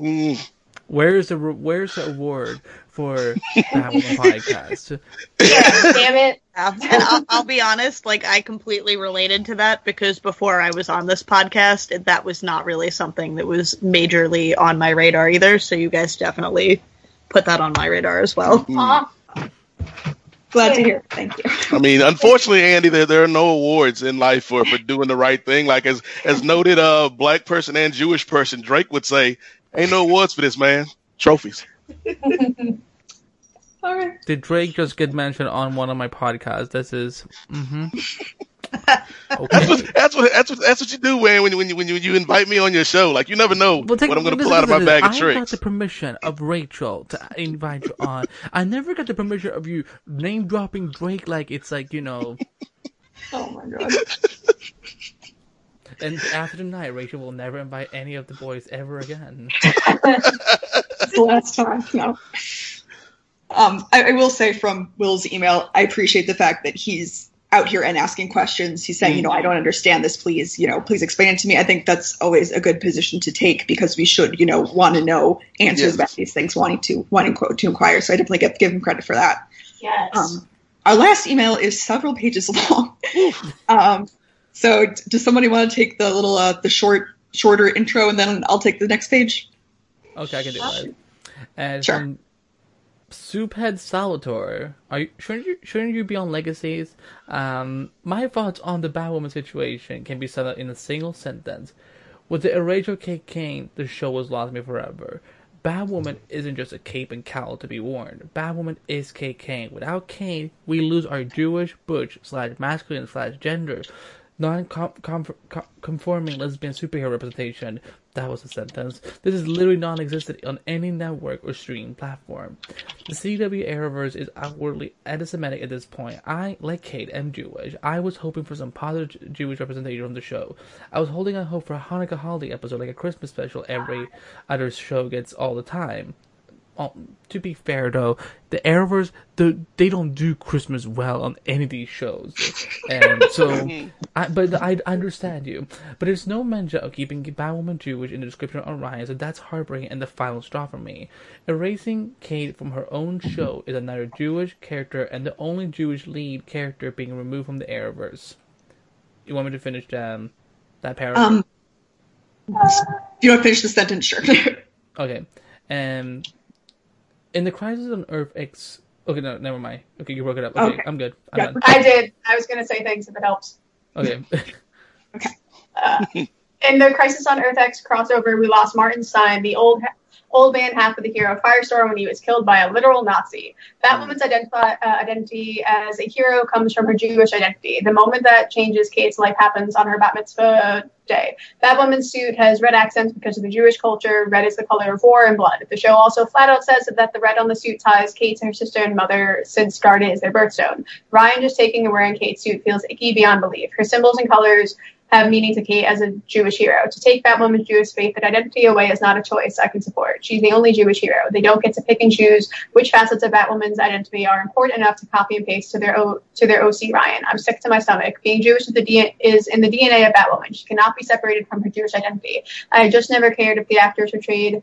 Mm. Where's the where's the award for [laughs] that one podcast? Yeah, damn it. Yeah. [laughs] And I'll, I'll be honest, like I completely related to that because before I was on this podcast, that was not really something that was majorly on my radar either. So you guys definitely put that on my radar as well. Aw. glad to hear. Thank you. I mean, unfortunately, Andy, there, there are no awards in life for, for doing the right thing. Like as as noted, uh, black person and Jewish person, Drake would say, "Ain't no awards for this, man. Trophies." [laughs] All right. Did Drake just get mentioned on one of my podcasts? This is mm-hmm. [laughs] That's what that's what that's what that's what you do, man. When you when you when you, when you invite me on your show, like you never know Well, take- what I'm going to pull out of my bag this. of I got the permission of Rachel to invite you on. I never got the permission of you name dropping Drake like it's like you know. [laughs] Oh my god. And after tonight, Rachel will never invite any of the boys ever again. [laughs] It's the last time. No. Um, I, I will say from Will's email, I appreciate the fact that he's out here and asking questions. He's saying, you know, I don't understand this. Please, you know, please explain it to me. I think that's always a good position to take because we should, you know, want to know answers Yes. about these things, wanting to wanting quote to inquire. So I definitely get give him credit for that. Yes. Um, our last email is several pages [laughs] long. um, so d- does somebody want to take the little uh, the short shorter intro and then I'll take the next page? Okay, I can do that. And Sure. from Souphead Salvatore, are you, shouldn't you shouldn't you be on Legacies? Um, my thoughts on the Batwoman situation can be summed up in a single sentence. With the erasure of Kate Kane, the show was lost me forever. Batwoman isn't just a cape and cowl to be worn. Batwoman is Kate Kane. Without Kane, we lose our Jewish, butch, slash masculine, slash gender, non-conforming lesbian superhero representation. That was a sentence. This is literally non-existent on any network or streaming platform. The CW Arrowverse is outwardly anti-Semitic at this point. I, like Kate, am Jewish. I was hoping for some positive Jewish representation on the show. I was holding out hope for a Hanukkah holiday episode like a Christmas special every other show gets all the time. Oh, to be fair though, the Arrowverse the, they don't do Christmas well on any of these shows, [laughs] and so I, but I, I understand you. But there's no mention of keeping Batwoman Jewish in the description on Ryan, so that's heartbreaking and the final straw for me. Erasing Kate from her own show is another Jewish character and the only Jewish lead character being removed from the Arrowverse. You want me to finish um, that paragraph? Um, do you want to finish the sentence? Sure. [laughs] Okay. Um, in the Crisis on Earth X. Okay, no, never mind. Okay, you broke it up. Okay, Okay. I'm good. I'm Yeah. done. I did. I was going to say things if it helps. [laughs] [laughs] Okay. Uh, In the Crisis on Earth X crossover, we lost Martin Stein, the old old man half of the hero Firestorm when he was killed by a literal Nazi. Batwoman's identify, uh, identity as a hero comes from her Jewish identity. The moment that changes, Kate's life happens on her bat mitzvah day. Batwoman's suit has red accents because of the Jewish culture. Red is the color of war and blood. The show also flat out says that the red on the suit ties Kate to her sister and mother since Garnet is their birthstone. Ryan just taking and wearing Kate's suit feels icky beyond belief. Her symbols and colors have meaning to Kate as a Jewish hero. To take Batwoman's Jewish faith and identity away is not a choice I can support. She's the only Jewish hero. They don't get to pick and choose which facets of Batwoman's identity are important enough to copy and paste to their o- to their OC Ryan. I'm sick to my stomach. Being Jewish is, D- is in the DNA of Batwoman. She cannot be separated from her Jewish identity. I just never cared if the actors portrayed.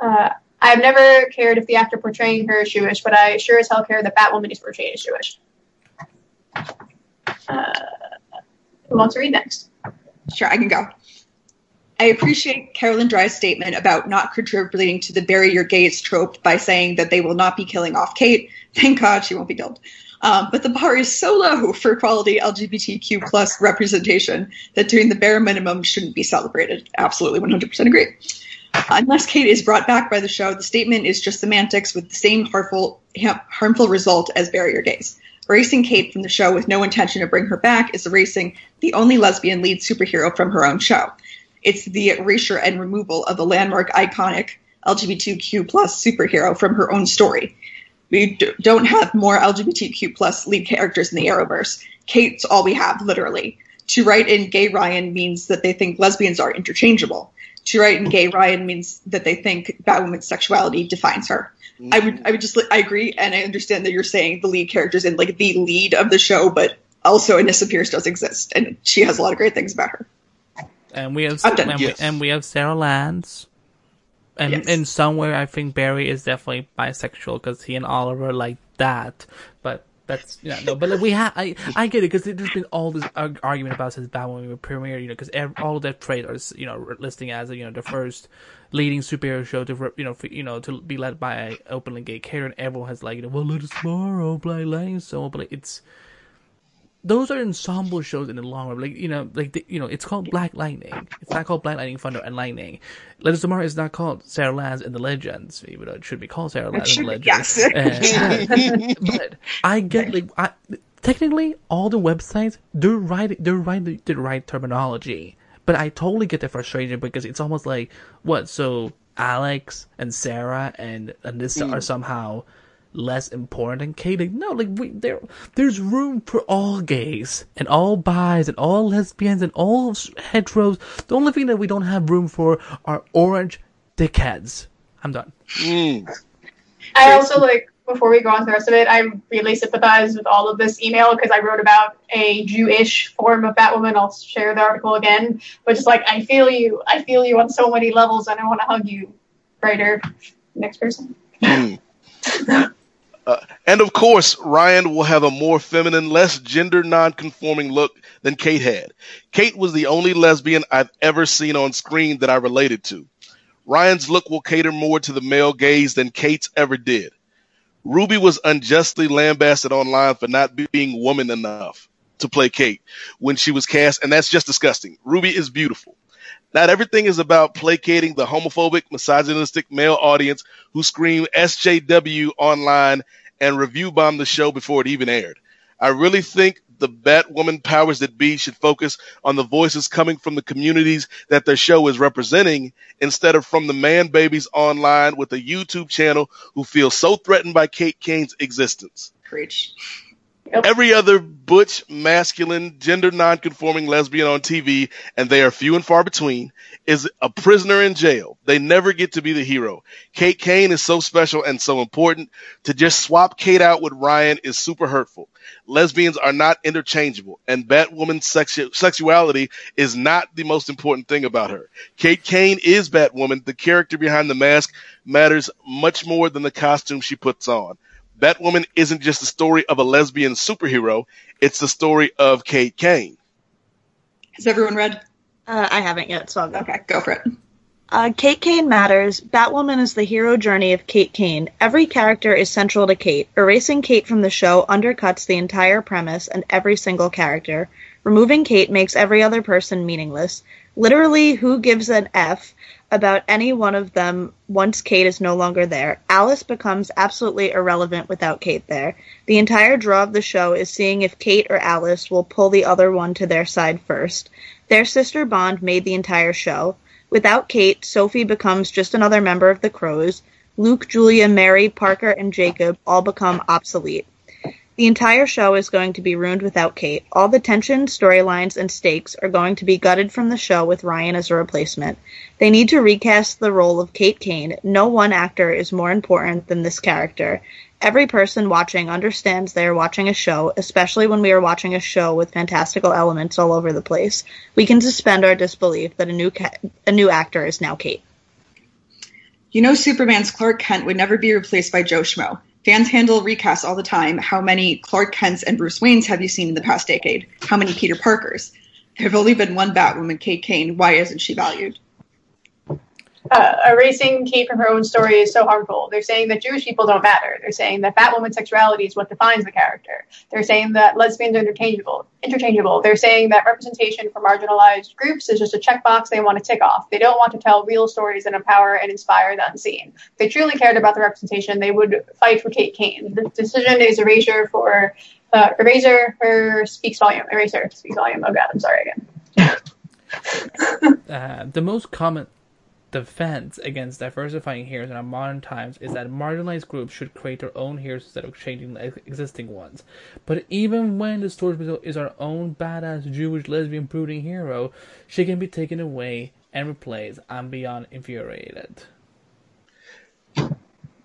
Uh, I've never cared if the actor portraying her is Jewish, but I sure as hell care that Batwoman is portrayed as Jewish. Uh, who wants to read next? Sure, I can go. I appreciate Caroline Dries's statement about not contributing to the bury your trope by saying that they will not be killing off Kate. Thank God she won't be killed. Um, but the bar is so low for quality LGBTQ plus representation that doing the bare minimum shouldn't be celebrated. Absolutely, 100% agree. Unless Kate is brought back by the show, the statement is just semantics with the same harmful, harmful result as bury your gays. Erasing Kate from the show with no intention to bring her back is erasing the only lesbian lead superhero from her own show. It's the erasure and removal of the landmark iconic LGBTQ plus superhero from her own story. We d- don't have more LGBTQ plus lead characters in the Arrowverse. Kate's all we have, literally. To write in gay Ryan means that they think lesbians are interchangeable. To write in gay Ryan means that they think Batwoman's sexuality defines her. I would I would just I agree and I understand that you're saying the lead characters in like the lead of the show, but also Anissa Pierce does exist and she has a lot of great things about her. And we have done. and, Yes. we, and we have Sara Lance. And Yes. in somewhere, I think Barry is definitely bisexual because he and Oliver like that. But that's yeah no. But like, we have I I get it because there's been all this arg- argument about since Batman premiere, you know, because all of their trailers, you know, listing as you know the first leading superhero show to you know for, you know to be led by a openly gay character, and everyone has like you know well let us tomorrow play Lightning so but like, it's those are ensemble shows in the long run. Like you know, like the, you know, it's called Black Lightning. It's not called Black Lightning, Thunder, and Lightning. Legends of Tomorrow is not called Sara Lance and the Legends, even though it should be called Sara Lance and the Legends. Uh, [laughs] [laughs] but I get like I, technically all the websites they're right they're right the, the right terminology. But I totally get the frustration because it's almost like what so Alex and Sara and Anissa are somehow less important than Kate. Like, no, like we, there, there's room for all gays and all bis and all lesbians and all s- heteros. The only thing that we don't have room for are orange dickheads. I'm done. Mm. I also like before we go on to the rest of it, I really sympathize with all of this email because I wrote about a Jewish form of Batwoman. I'll share the article again, but just like I feel you, I feel you on so many levels, and I want to hug you, writer. Next person. Mm. [laughs] Uh, and of course, Ryan will have a more feminine, less gender non-conforming look than Kate had. Kate was the only lesbian I've ever seen on screen that I related to. Ryan's look will cater more to the male gaze than Kate's ever did. Ruby was unjustly lambasted online for not being woman enough to play Kate when she was cast, and that's just disgusting. Ruby is beautiful. Not everything is about placating the homophobic, misogynistic male audience who scream SJW online and review bomb the show before it even aired. I really think the Batwoman powers that be should focus on the voices coming from the communities that their show is representing instead of from the man babies online with a YouTube channel who feel so threatened by Kate Kane's existence. Preach. Every other butch, masculine, gender non-conforming lesbian on TV, and they are few and far between, is a prisoner in jail. They never get to be the hero. Kate Kane is so special and so important. To just swap Kate out with Ryan is super hurtful. Lesbians are not interchangeable, and Batwoman's sexu- sexuality is not the most important thing about her. Kate Kane is Batwoman. The character behind the mask matters much more than the costume she puts on. Batwoman isn't just the story of a lesbian superhero, it's the story of Kate Kane. Has everyone read? Uh, I haven't yet, so I'll go. Okay, go for it. Uh, Kate Kane matters. Batwoman is the hero journey of Kate Kane. Every character is central to Kate. Erasing Kate from the show undercuts the entire premise and every single character. Removing Kate makes every other person meaningless. Literally, who gives an F about any one of them once Kate is no longer there? Alice becomes absolutely irrelevant without Kate there. The entire draw of the show is seeing if Kate or Alice will pull the other one to their side first. Their sister bond made the entire show. Without Kate, Sophie becomes just another member of the Crows. Luke, Julia, Mary, Parker, and Jacob all become obsolete. The entire show is going to be ruined without Kate. All the tension, storylines, and stakes are going to be gutted from the show with Ryan as a replacement. They need to recast the role of Kate Kane. No one actor is more important than this character. Every person watching understands they are watching a show, especially when we are watching a show with fantastical elements all over the place. We can suspend our disbelief that a new ca- a new actor is now Kate. You know Superman's Clark Kent would never be replaced by Joe Schmo. Fans handle recasts all the time. How many Clark Kents and Bruce Waynes have you seen in the past decade? How many Peter Parkers? There have only been one Batwoman, Kate Kane. Why isn't she valued? Uh, erasing Kate from her own story is so harmful. They're saying that Jewish people don't matter. They're saying that Batwoman's sexuality is what defines the character. They're saying that lesbians are interchangeable. Interchangeable. They're saying that representation for marginalized groups is just a checkbox they want to tick off. They don't want to tell real stories that empower and inspire the unseen. If they truly cared about the representation, they would fight for Kate Kane. The decision is erasure for uh, eraser. Her speaks volume. Eraser speaks volume. Oh God, I'm sorry again. [laughs] Uh, the most common defense against diversifying heroes in our modern times is that marginalized groups should create their own heroes instead of changing the existing ones. But even when the story is our own badass Jewish lesbian brooding hero, she can be taken away and replaced. I'm beyond infuriated.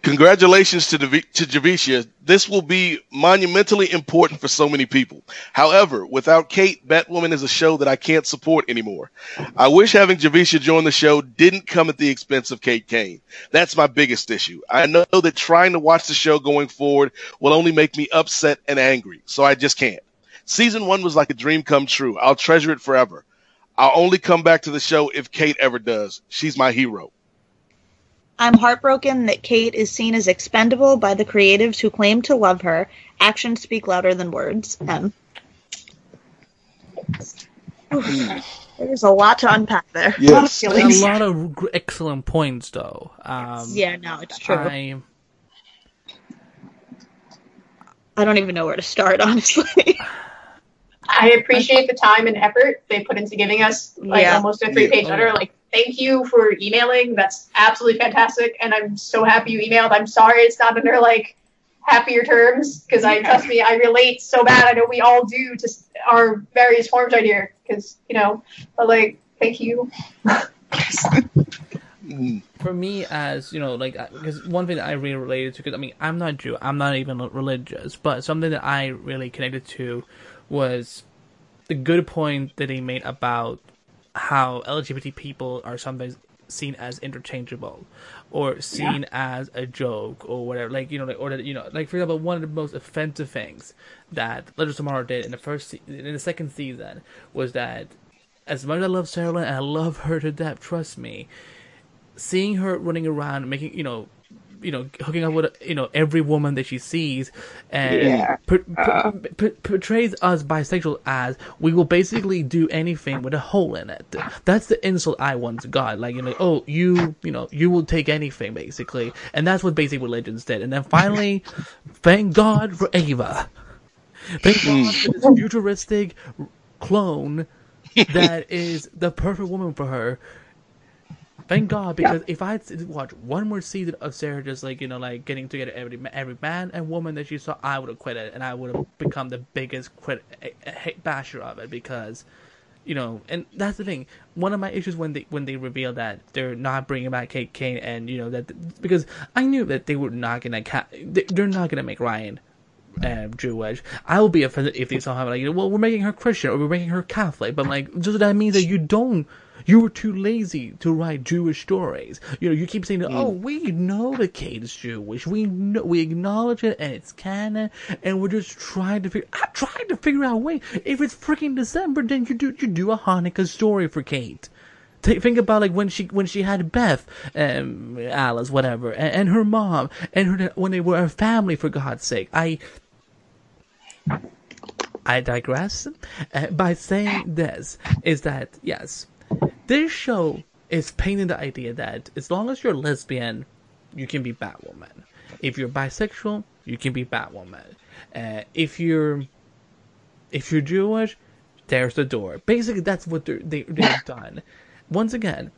Congratulations to, Dev- to Javicia. This will be monumentally important for so many people. However, without Kate, Batwoman is a show that I can't support anymore. I wish having Javicia join the show didn't come at the expense of Kate Kane. That's my biggest issue. I know that trying to watch the show going forward will only make me upset and angry, so I just can't. Season one was like a dream come true. I'll treasure it forever. I'll only come back to the show if Kate ever does. She's my hero. I'm heartbroken that Kate is seen as expendable by the creatives who claim to love her. Actions speak louder than words. M. There's a lot to unpack there. Yes. A lot of A lot of excellent points, though. Um, Yeah, no, it's true. I, I, don't even know where to start, honestly. [sighs] I appreciate the time and effort they put into giving us like Yeah. almost a three page Yeah. letter. Like, thank you for emailing. That's absolutely fantastic, and I'm so happy you emailed. I'm sorry it's not under like happier terms because I trust me, I relate so bad. I know we all do to our various forms right here because you know, but like, thank you. For me as you know like uh, because one thing that i really related to because i mean i'm not jew i'm not even religious but something that i really connected to was the good point that he made about how lgbt people are sometimes seen as interchangeable or seen as a joke or whatever. Like you know like or that you know like for example one of the most offensive things that Legends of Tomorrow did in the first se- in the second season was that as much as I love Sarah Lynn and I love her to death trust me seeing her running around, making you know, you know, hooking up with you know every woman that she sees, and Yeah. per, per, uh. per- portrays us bisexual as we will basically do anything with a hole in it. That's the insult I once got. Like you know, oh you you know you will take anything basically, and that's what basic religions did. And then finally, [laughs] thank God for Ava. Thank God hmm. for this futuristic clone that is the perfect woman for her. Thank God, because if I had to watch one more season of Sara just like you know like getting together every every man and woman that she saw, I would have quit it, and I would have become the biggest quit basher of it because, you know, and that's the thing. One of my issues when they when they reveal that they're not bringing back Kate Kane, and you know that because I knew that they were not gonna ca- they're not gonna make Ryan uh, Jewish. I will be offended if they somehow like, well, we're making her Christian or we're making her Catholic, but like, does that mean that you don't, you were too lazy to write Jewish stories. You know, you keep saying, that, oh, we know that Kate is Jewish, we know, we acknowledge it, and it's canon, and we're just trying to figure, I'm trying to figure out a way. If it's freaking December, then you do, you do a Hanukkah story for Kate. Th- Think about like when she when she had Beth, um, Alice, whatever, and, and her mom, and her when they were a family. For God's sake, I I digress uh, by saying this is that yes, this show is painting the idea that as long as you're lesbian, you can be Batwoman. If you're bisexual, you can be Batwoman. Uh, if you're if you're Jewish, there's the door. Basically, that's what they're, they, they've done. Once again,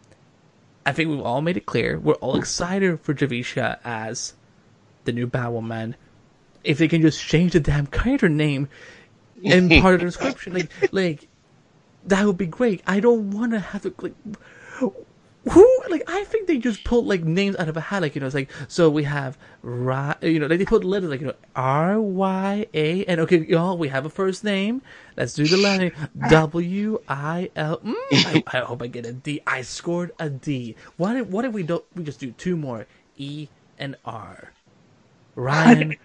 I think we've all made it clear. We're all excited for Javicia as the new Batwoman. If they can just change the damn character name and part of the description, like, [laughs] like that would be great. I don't want to have to like who like I think they just pulled like names out of a hat. Like you know, it's like so we have Ry, you know, like they put letters like you know R Y A and okay, y'all, we have a first name. Let's do the letter W I L. Mm, I, [laughs] I hope I get a D. I scored a D. What if what if we don't? We just do two more E and R. Ryan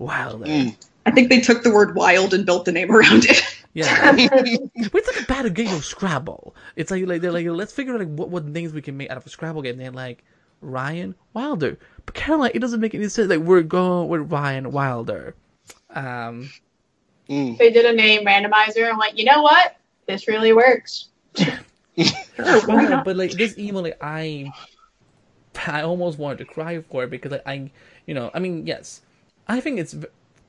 Wilder. I think they took the word wild and built the name around it. Yeah, [laughs] it's like a bad game of Scrabble. It's like like they're like let's figure out like what, what names we can make out of a Scrabble game. They're like Ryan Wilder, but Caroline, it doesn't make any sense. Like we're going with Ryan Wilder. Um, Mm. They did a name randomizer. I'm like, you know what? This really works. [laughs] Right, but like this email, like I, I almost wanted to cry for it because like, I, you know, I mean, yes, I think it's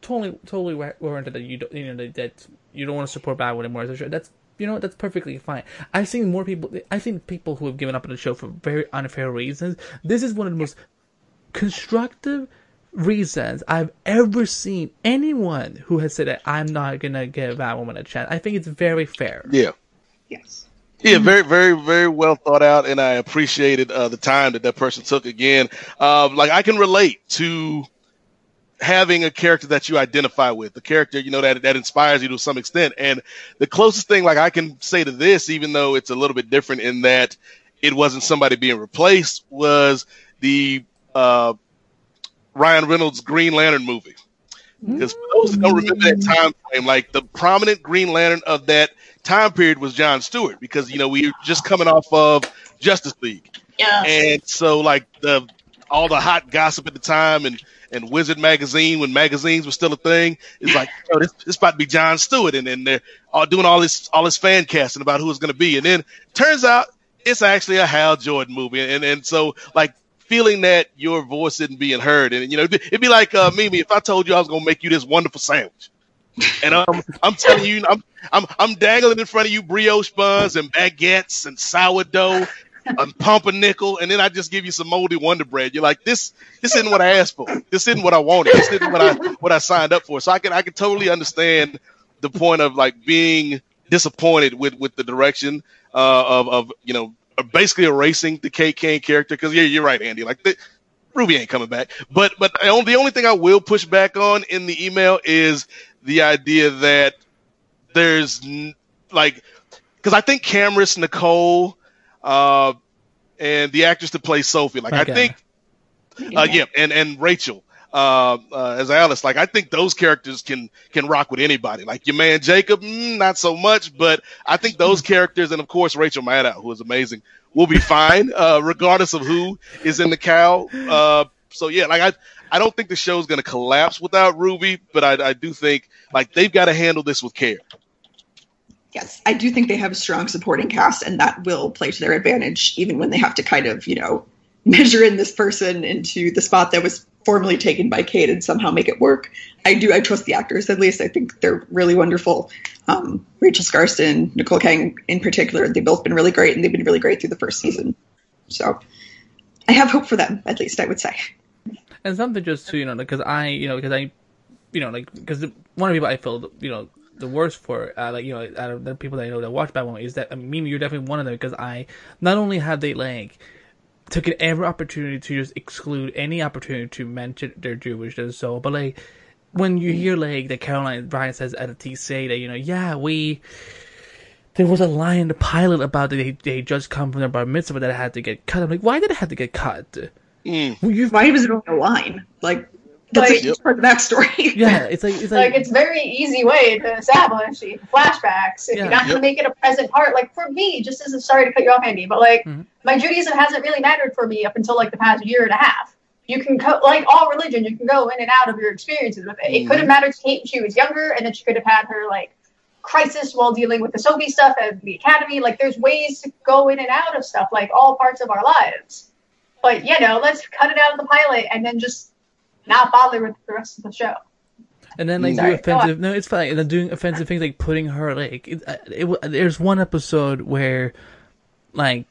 totally, totally warranted that you don't, you know, that, that you don't want to support Batwoman anymore. So sure, That's, you know, that's perfectly fine. I've seen more people. I think people who have given up on the show for very unfair reasons. This is one of the most constructive reasons I've ever seen anyone who has said that I'm not gonna give Batwoman a chance. I think it's very fair. Yeah. yes. Yeah, very, very, very well thought out, and I appreciated uh, the time that that person took. Again, um, like I can relate to having a character that you identify with, the character you know that that inspires you to some extent. And the closest thing, like I can say to this, even though it's a little bit different in that it wasn't somebody being replaced, was the uh, Ryan Reynolds Green Lantern movie. Because for those that don't remember that time frame, like the prominent Green Lantern of that time period was John Stewart, because you know we were just coming off of Justice League, Yeah. and so like the all the hot gossip at the time, and and Wizard magazine when magazines were still a thing, is like this this about to be John Stewart, and then they're all doing all this all this fan casting about who it's going to be, and then turns out it's actually a Hal Jordan movie, and and so like feeling that your voice isn't being heard, and you know it'd be like uh, Mimi if I told you I was going to make you this wonderful sandwich. And I'm, I'm telling you, I'm, I'm, I'm dangling in front of you brioche buns and baguettes and sourdough and pumpernickel, and then I just give you some moldy Wonder Bread. You're like, this, this isn't what I asked for. This isn't what I wanted. This isn't what I, what I signed up for. So I can, I can totally understand the point of like being disappointed with, with the direction uh, of, of, you know, basically erasing the Kate Kane character. Because yeah, you're right, Andy. Like the, Ruby ain't coming back. But but the only, thing I will push back on in the email is the idea that there's like because I think Camrus, Nicole, uh, and the actress that plays Sophie, like I Okay. think, uh, yeah, and and Rachel. Uh, uh, as Alice, like I think those characters can can rock with anybody. Like your man Jacob, mm, not so much, but I think those [laughs] characters, and of course Rachel Maddow, who is amazing, will be fine, uh, regardless of who is in the cow. Uh, so yeah, like I, I don't think the show's going to collapse without Ruby, but I, I do think like they've got to handle this with care. Yes, I do think they have a strong supporting cast, and that will play to their advantage, even when they have to kind of, you know, [laughs] measure in this person into the spot that was formerly taken by Kate and somehow make it work. I do. I trust the actors. At least I think they're really wonderful. Um, Rachel Skarsten, Nicole Kang in particular, they've both been really great, and they've been really great through the first season. So I have hope for them. At least I would say. and something just to you know because I you know because I you know like because one of the people I feel you know the worst for uh, like you know out of the people that I know that watch Batwoman is that I mean Mimi, you're definitely one of them because I not only have they like taken every opportunity to just exclude any opportunity to mention their Jewish and so but like when you hear like that Caroline Bryan says at a TCA that you know yeah we there was a line in the pilot about that they, they just come from their bar mitzvah that had to get cut. I'm like, why did it have to get cut? Mm. Well, Why was it on a line? Like that's Like- a huge part of the backstory. yeah, it's like it's [laughs] Like like, it's a very easy way to establish the flashbacks. If Yeah. you're not Yep. gonna make it a present part, like for me, just as a sorry to cut you off, Andy, but like Mhm. my Judaism hasn't really mattered for me up until like the past year and a half. You can co- like all religion, you can go in and out of your experiences with it. It could have mattered to Kate when she was younger, and then she could have had her like crisis while dealing with the Sobe stuff at the academy. Like there's ways to go in and out of stuff, like all parts of our lives. But you know, let's cut it out of the pilot and then just not bother with the rest of the show. And then like Sorry, do offensive. No, it's fine. And then doing offensive things like putting her like it, uh, it, There's one episode where, like,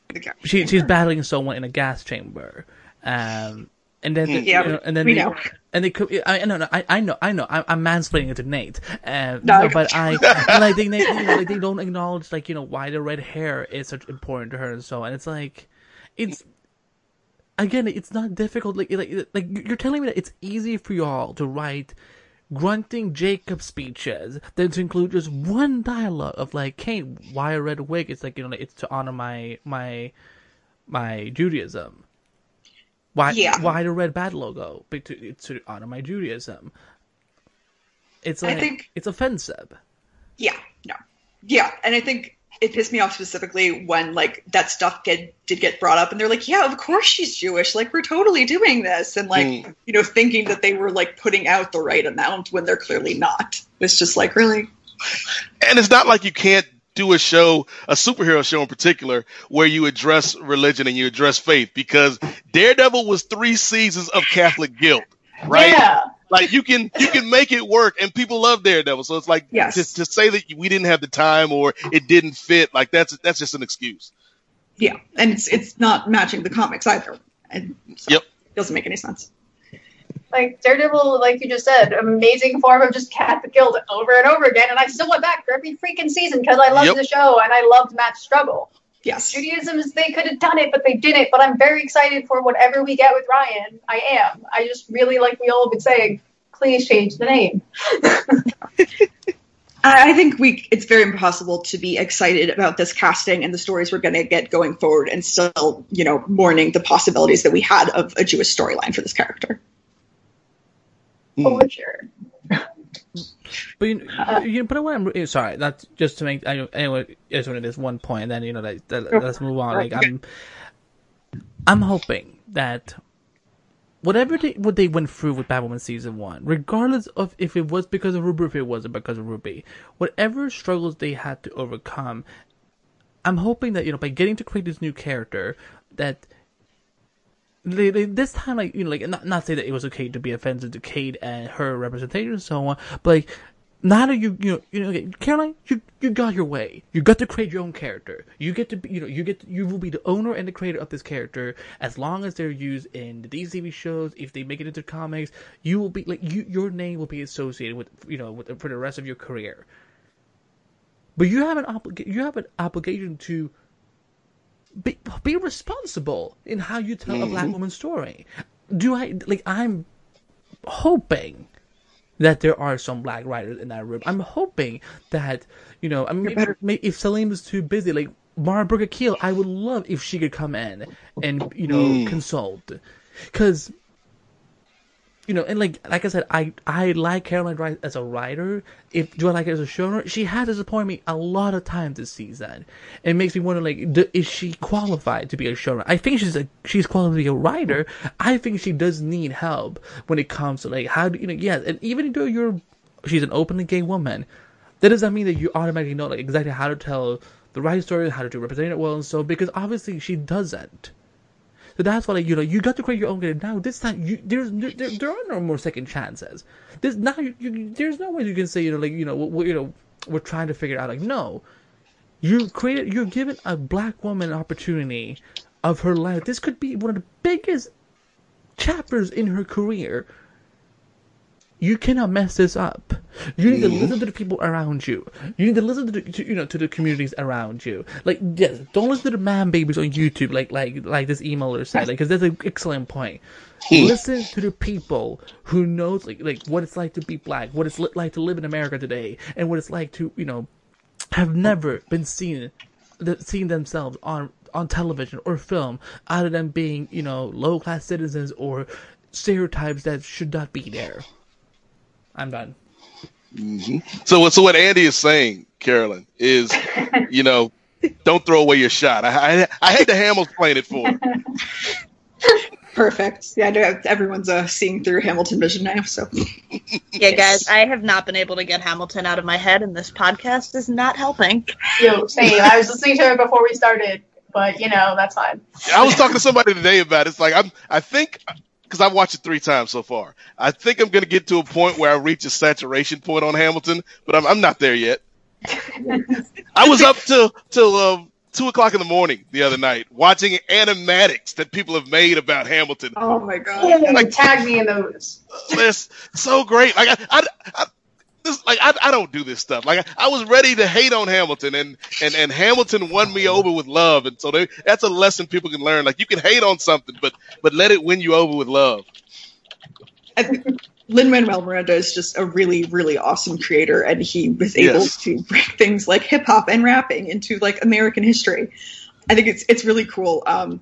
she she's battling someone in a gas chamber, um, and then the- Yeah, you know, and then we they- know. And they could. I no no. I, I know. I know. I'm, I'm mansplaining it to Nate. Uh, No. no, but I [laughs] like they, they you know, like they don't acknowledge like you know why the red hair is such important to her and so on. It's like, it's again, it's not difficult. Like, like, like you're telling me that it's easy for y'all to write grunting Jacob speeches than to include just one dialogue of like, "Kane, why a red wig?" It's like you know, it's to honor my my my Judaism. Why Yeah. why the red bat logo? But to, it's to honor my Judaism. It's I like think- it's offensive. Yeah, no. Yeah, and I think it pissed me off specifically when like that stuff get did get brought up and they're like, Yeah, of course she's Jewish, like we're totally doing this and like Mm. you know, thinking that they were like putting out the right amount when they're clearly not. It's just like really and it's not like you can't do a show, a superhero show in particular, where you address religion and you address faith because Daredevil was three seasons of Catholic guilt, right? Yeah. Like you can you can make it work, and people love Daredevil. So it's like Yes. just to say that we didn't have the time or it didn't fit, like that's that's just an excuse. yeah. And it's it's not matching the comics either. And so Yep. it doesn't make any sense. Like Daredevil, like you just said, amazing form of just Catholic guilt over and over again. And I still went back for every freaking season because I loved Yep. the show and I loved Matt's struggle. Yes. Judaism is they could have done it, but they didn't. But I'm very excited for whatever we get with Ryan. I am. I just really, like we all have been saying, please change the name. [laughs] I think we it's very impossible to be excited about this casting and the stories we're going to get going forward and still, you know, mourning the possibilities that we had of a Jewish storyline for this character. Oh, for sure. But you, Uh, you but what I'm sorry, that's just to make I, anyway. Just when it is one point, and then you know that let's move on. Like I'm, I'm hoping that whatever they what they went through with Batwoman season one, regardless of if it was because of Ruby, or if it wasn't because of Ruby, whatever struggles they had to overcome, I'm hoping that you know by getting to create this new character that they, they, this time, like you know, like not not say that it was okay to be offensive to Kate and her representation and so on, but like now that you you know you know okay, Caroline, you you got your way. You got to create your own character. You get to be you know you get to, you will be the owner and the creator of this character as long as they're used in the DC shows. If they make it into comics, you will be like you your name will be associated with you know with, for the rest of your career. But you have an oblig- you have an obligation to be be responsible in how you tell a black woman's story. Do I like? I'm hoping that there are some black writers in that room. I'm hoping that you know. I mean, better- maybe if Salim is too busy, like Mara Brock Akil, I would love if she could come in and you know Mm. consult, because you know, and like like I said, I I like Caroline Dries as a writer. If do I like her as a showrunner? She has disappointed me a lot of times this season. It makes me wonder, like, d- is she qualified to be a showrunner? I think she's a she's qualified to be a writer. I think she does need help when it comes to like how do you know? Yes, and even though you're she's an openly gay woman, that doesn't mean that you automatically know like exactly how to tell the right story, how to do represent it well, and so because obviously she doesn't. So that's why, like, you know, you got to create your own game. Now, this time, you, there's there, there are no more second chances. This now, you, you, there's no way you can say, you know, like, you know, we, you know, we're trying to figure it out. Like, no, you created, you're given a black woman an opportunity of her life. This could be one of the biggest chapters in her career. You cannot mess this up. You need to listen to the people around you. You need to listen to, the, to you know to the communities around you. Like yes, don't listen to the man babies on YouTube. Like like like this emailer said. Like because that's an excellent point. Hmm. listen to the people who knows like like what it's like to be black, what it's li- like to live in America today, and what it's like to you know have never been seen th- seen themselves on on television or film other than being you know low class citizens or stereotypes that should not be there. I'm done. So what? So what Andy is saying, Carolyn, is [laughs] you know, don't throw away your shot. I I, I had to Hamill explain it for. her. [laughs] Perfect. Yeah, I know everyone's uh, seeing through Hamilton vision now. So Yeah, guys, I have not been able to get Hamilton out of my head, and this podcast is not helping. Yo, same. I was listening to it before we started, but you know that's fine. I was talking to somebody today about it. It's like I'm. I think because I've watched it three times so far. I think I'm going to get to a point where I reach a saturation point on Hamilton, but I'm, I'm not there yet. I was up till till um, two o'clock in the morning the other night watching animatics that people have made about Hamilton. Oh my god! Like tag me in those. It's so great. Like I, I, I this, like I, I don't do this stuff. Like I, I was ready to hate on Hamilton, and and and Hamilton won me over with love, and so they, that's a lesson people can learn. Like you can hate on something, but but let it win you over with love. I think Lin Manuel Miranda is just a really, really awesome creator, and he was able Yes. to bring things like hip hop and rapping into like American history. I think it's it's really cool. Um,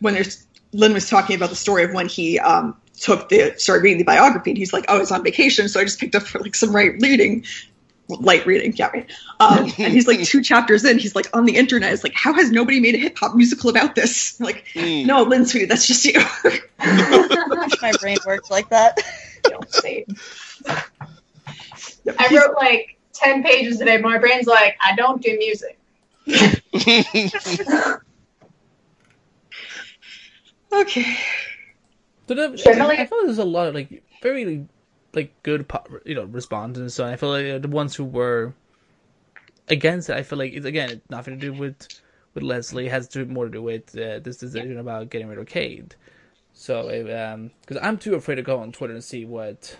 when there's Lin was talking about the story of when he um, took the started reading the biography, and he's like, "Oh, I was on vacation, so I just picked up for like some right reading." Light reading, yeah, right. Um, [laughs] and he's like two chapters in. He's like on the internet. It's like, how has nobody made a hip hop musical about this? [laughs] Like, Mm. no, Lin, sweetie, that's just you. [laughs] my brain works like that. Yo, same. I wrote like ten pages today, but my brain's like, I don't do music. okay. So there- Generally- I feel like there's a lot of like very like good you know responses and so. I feel like the ones who were against it, I feel like it's again nothing to do with with Leslie. It has to more to do with uh, this decision about getting rid of Kate. So um, because I'm too afraid to go on Twitter and see what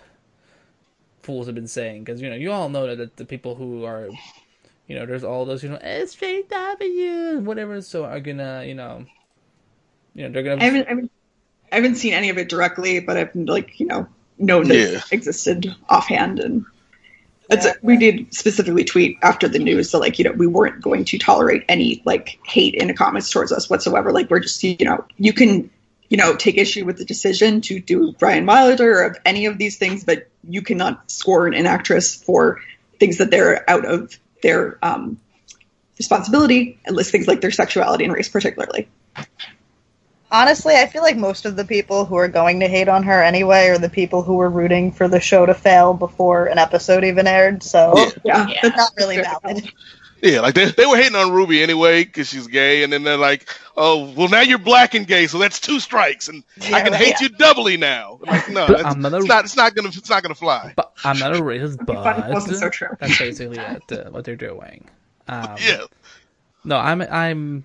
fools have been saying because you know you all know that, that the people who are you know there's all those you know SJW whatever so are gonna you know you know they're gonna I I haven't, I haven't seen any of it directly, but I've like you know known that Yeah. it existed offhand, and it's we did specifically tweet after the news that like you know we weren't going to tolerate any like hate in the comments towards us whatsoever. Like we're just you know you can you know take issue with the decision to do Ryan Wilder or of any of these things, but you cannot scorn an actress for things that they're out of their um, responsibility, and list things like their sexuality and race particularly. Honestly, I feel like most of the people who are going to hate on her anyway are the people who were rooting for the show to fail before an episode even aired. So Yeah. Yeah, Yeah. [laughs] that's not really valid. Yeah, like they they were hating on Ruby anyway because she's gay, and then they're like, "Oh, well now you're black and gay, so that's two strikes, and I can right. hate you doubly now." Like, no, But that's, I'm a- it's not. It's not gonna. It's not gonna fly. But I'm not a racist, It'd be fun if it wasn't so but true. that's basically it, uh, what they're doing. [laughs] Um, Yeah, No, I'm. I'm.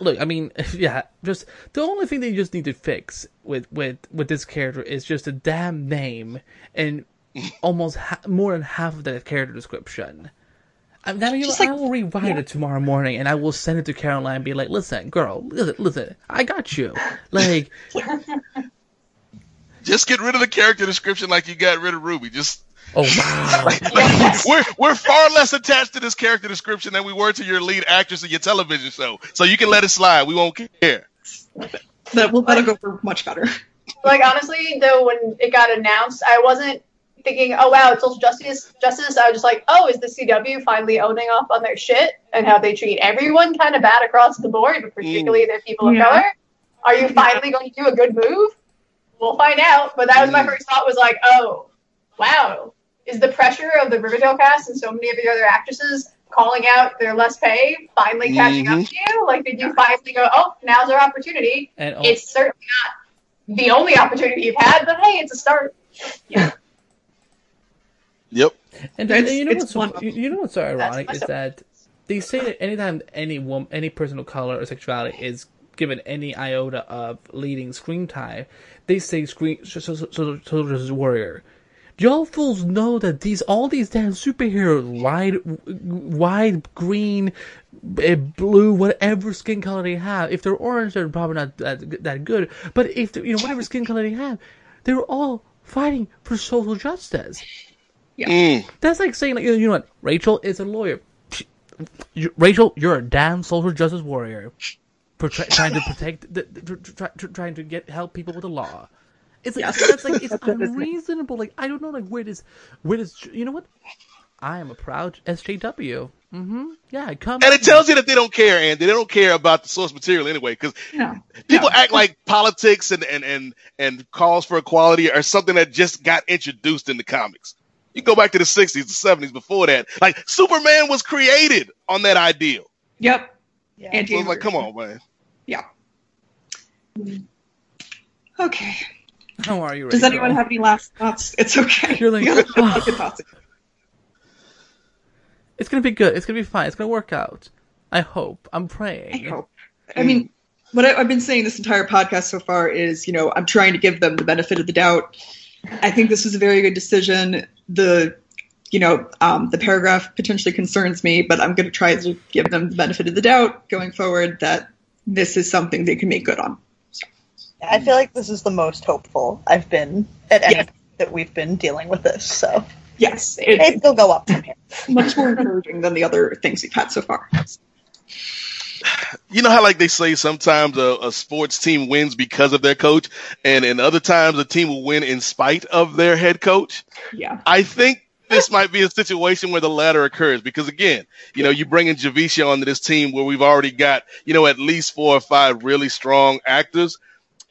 Look, I mean, [laughs] yeah. Just the only thing they just need to fix with with with this character is just a damn name and [laughs] almost ha- more than half of the character description. I mean, I, mean, Just I will rewrite it tomorrow morning and I will send it to Caroline and be like, "Listen, girl, listen, listen, I got you." Like, [laughs] just get rid of the character description like you got rid of Ruby. Just oh wow, [laughs] like, we're we're far less attached to this character description than we were to your lead actress in your television show. So you can let it slide. We won't care. That will that'll go for much better. Like honestly, though, when it got announced, I wasn't thinking, "Oh wow, it's social justice." Justice. I was just like, "Oh, is the CW finally owning up on their shit and how they treat everyone kind of bad across the board, but particularly their people of color? Are you finally going to do a good move?" We'll find out. But that was my Mm. first thought. Was like, "Oh, wow, is the pressure of the Riverdale cast and so many of the other actresses calling out their less pay finally catching up to mm-hmm. you? Like, did you finally go, "Oh, now's our opportunity"? and oh, it's certainly not the only opportunity you've had, but hey, it's a start. Yeah. Yep. And, It's- and you know it's what's one- you, you know what's so ironic my is that they say that anytime any woman, any person of color or sexuality is given any iota of leading screen time, they say screen so, so, so, soldier's warrior. Y'all fools know that these all these damn superheroes, wide, wide green, eh, blue, whatever skin color they have. If they're orange, they're probably not that, that good. But if you know whatever skin color they have, they're all fighting for social justice. Mm. That's like saying, like, you know what? Rachel is a lawyer. Rachel, you're a damn social justice warrior, for try, trying to protect, the, the, tr- try, trying to get help people with the law. It's like Yes. that's like it's [laughs] That's what it is. unreasonable. Like I don't know, like where does where does you know what? I am a proud SJW. Mm-hmm. Yeah, come. And it tells you that they don't care, and they don't care about the source material anyway. Because Yeah. people No. act like politics and, and, and, and calls for equality are something that just got introduced in the comics. You go back to the 60s, the 70s, before that. Like, Superman was created on that ideal. Yep. Yeah. And So it's like, come on, man. Yeah. Okay. How are you? Does anyone have any last thoughts? It's okay. You're like, You guys have good thoughts. It's gonna be good. It's gonna be fine. It's gonna work out. I hope. I'm praying. I hope. I mean, what I, I've been saying this entire podcast so far is, you know, I'm trying to give them the benefit of the doubt. I think this was a very good decision. The, you know, um, the paragraph potentially concerns me, but I'm going to try to give them the benefit of the doubt going forward that this is something they can make good on. I feel like this is the most hopeful I've been at any Yeah. that we've been dealing with this. So Yes, it's maybe they'll go up from here. [laughs] much more encouraging than the other things we've had so far. You know how like they say sometimes a, a sports team wins because of their coach, and and other times a team will win in spite of their head coach. Yeah. I think this [laughs] might be a situation where the latter occurs because again, you know, you bring in Javicia onto this team where we've already got, you know, at least four or five really strong actors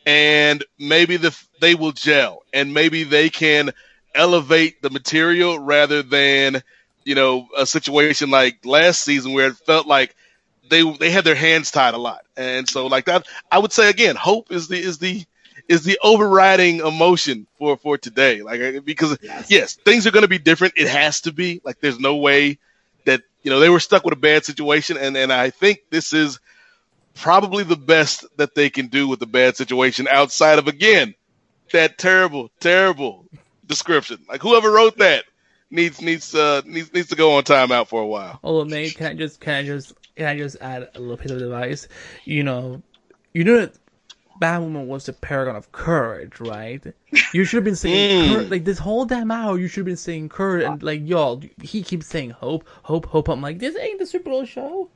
and maybe the, they will gel and maybe they can elevate the material rather than, you know, a situation like last season where it felt like they, they had their hands tied a lot. And so like that, I would say again, hope is the, is the, is the overriding emotion for, for today. Like, because Yes. yes, things are going to be different. It has to be like, there's no way that, you know, they were stuck with a bad situation. And, and I think this is probably the best that they can do with a bad situation outside of, again, that terrible, terrible description. Like whoever wrote that needs, needs, uh, needs, needs to go on timeout for a while. Oh man, can I just can I just can I just add a little bit of advice? You know, you know that Batwoman was the paragon of courage, right? You should have been saying [laughs] Mm. like this whole damn hour. You should have been saying courage, and like y'all, he keeps saying hope, hope, hope. I'm like, this ain't the Supergirl show.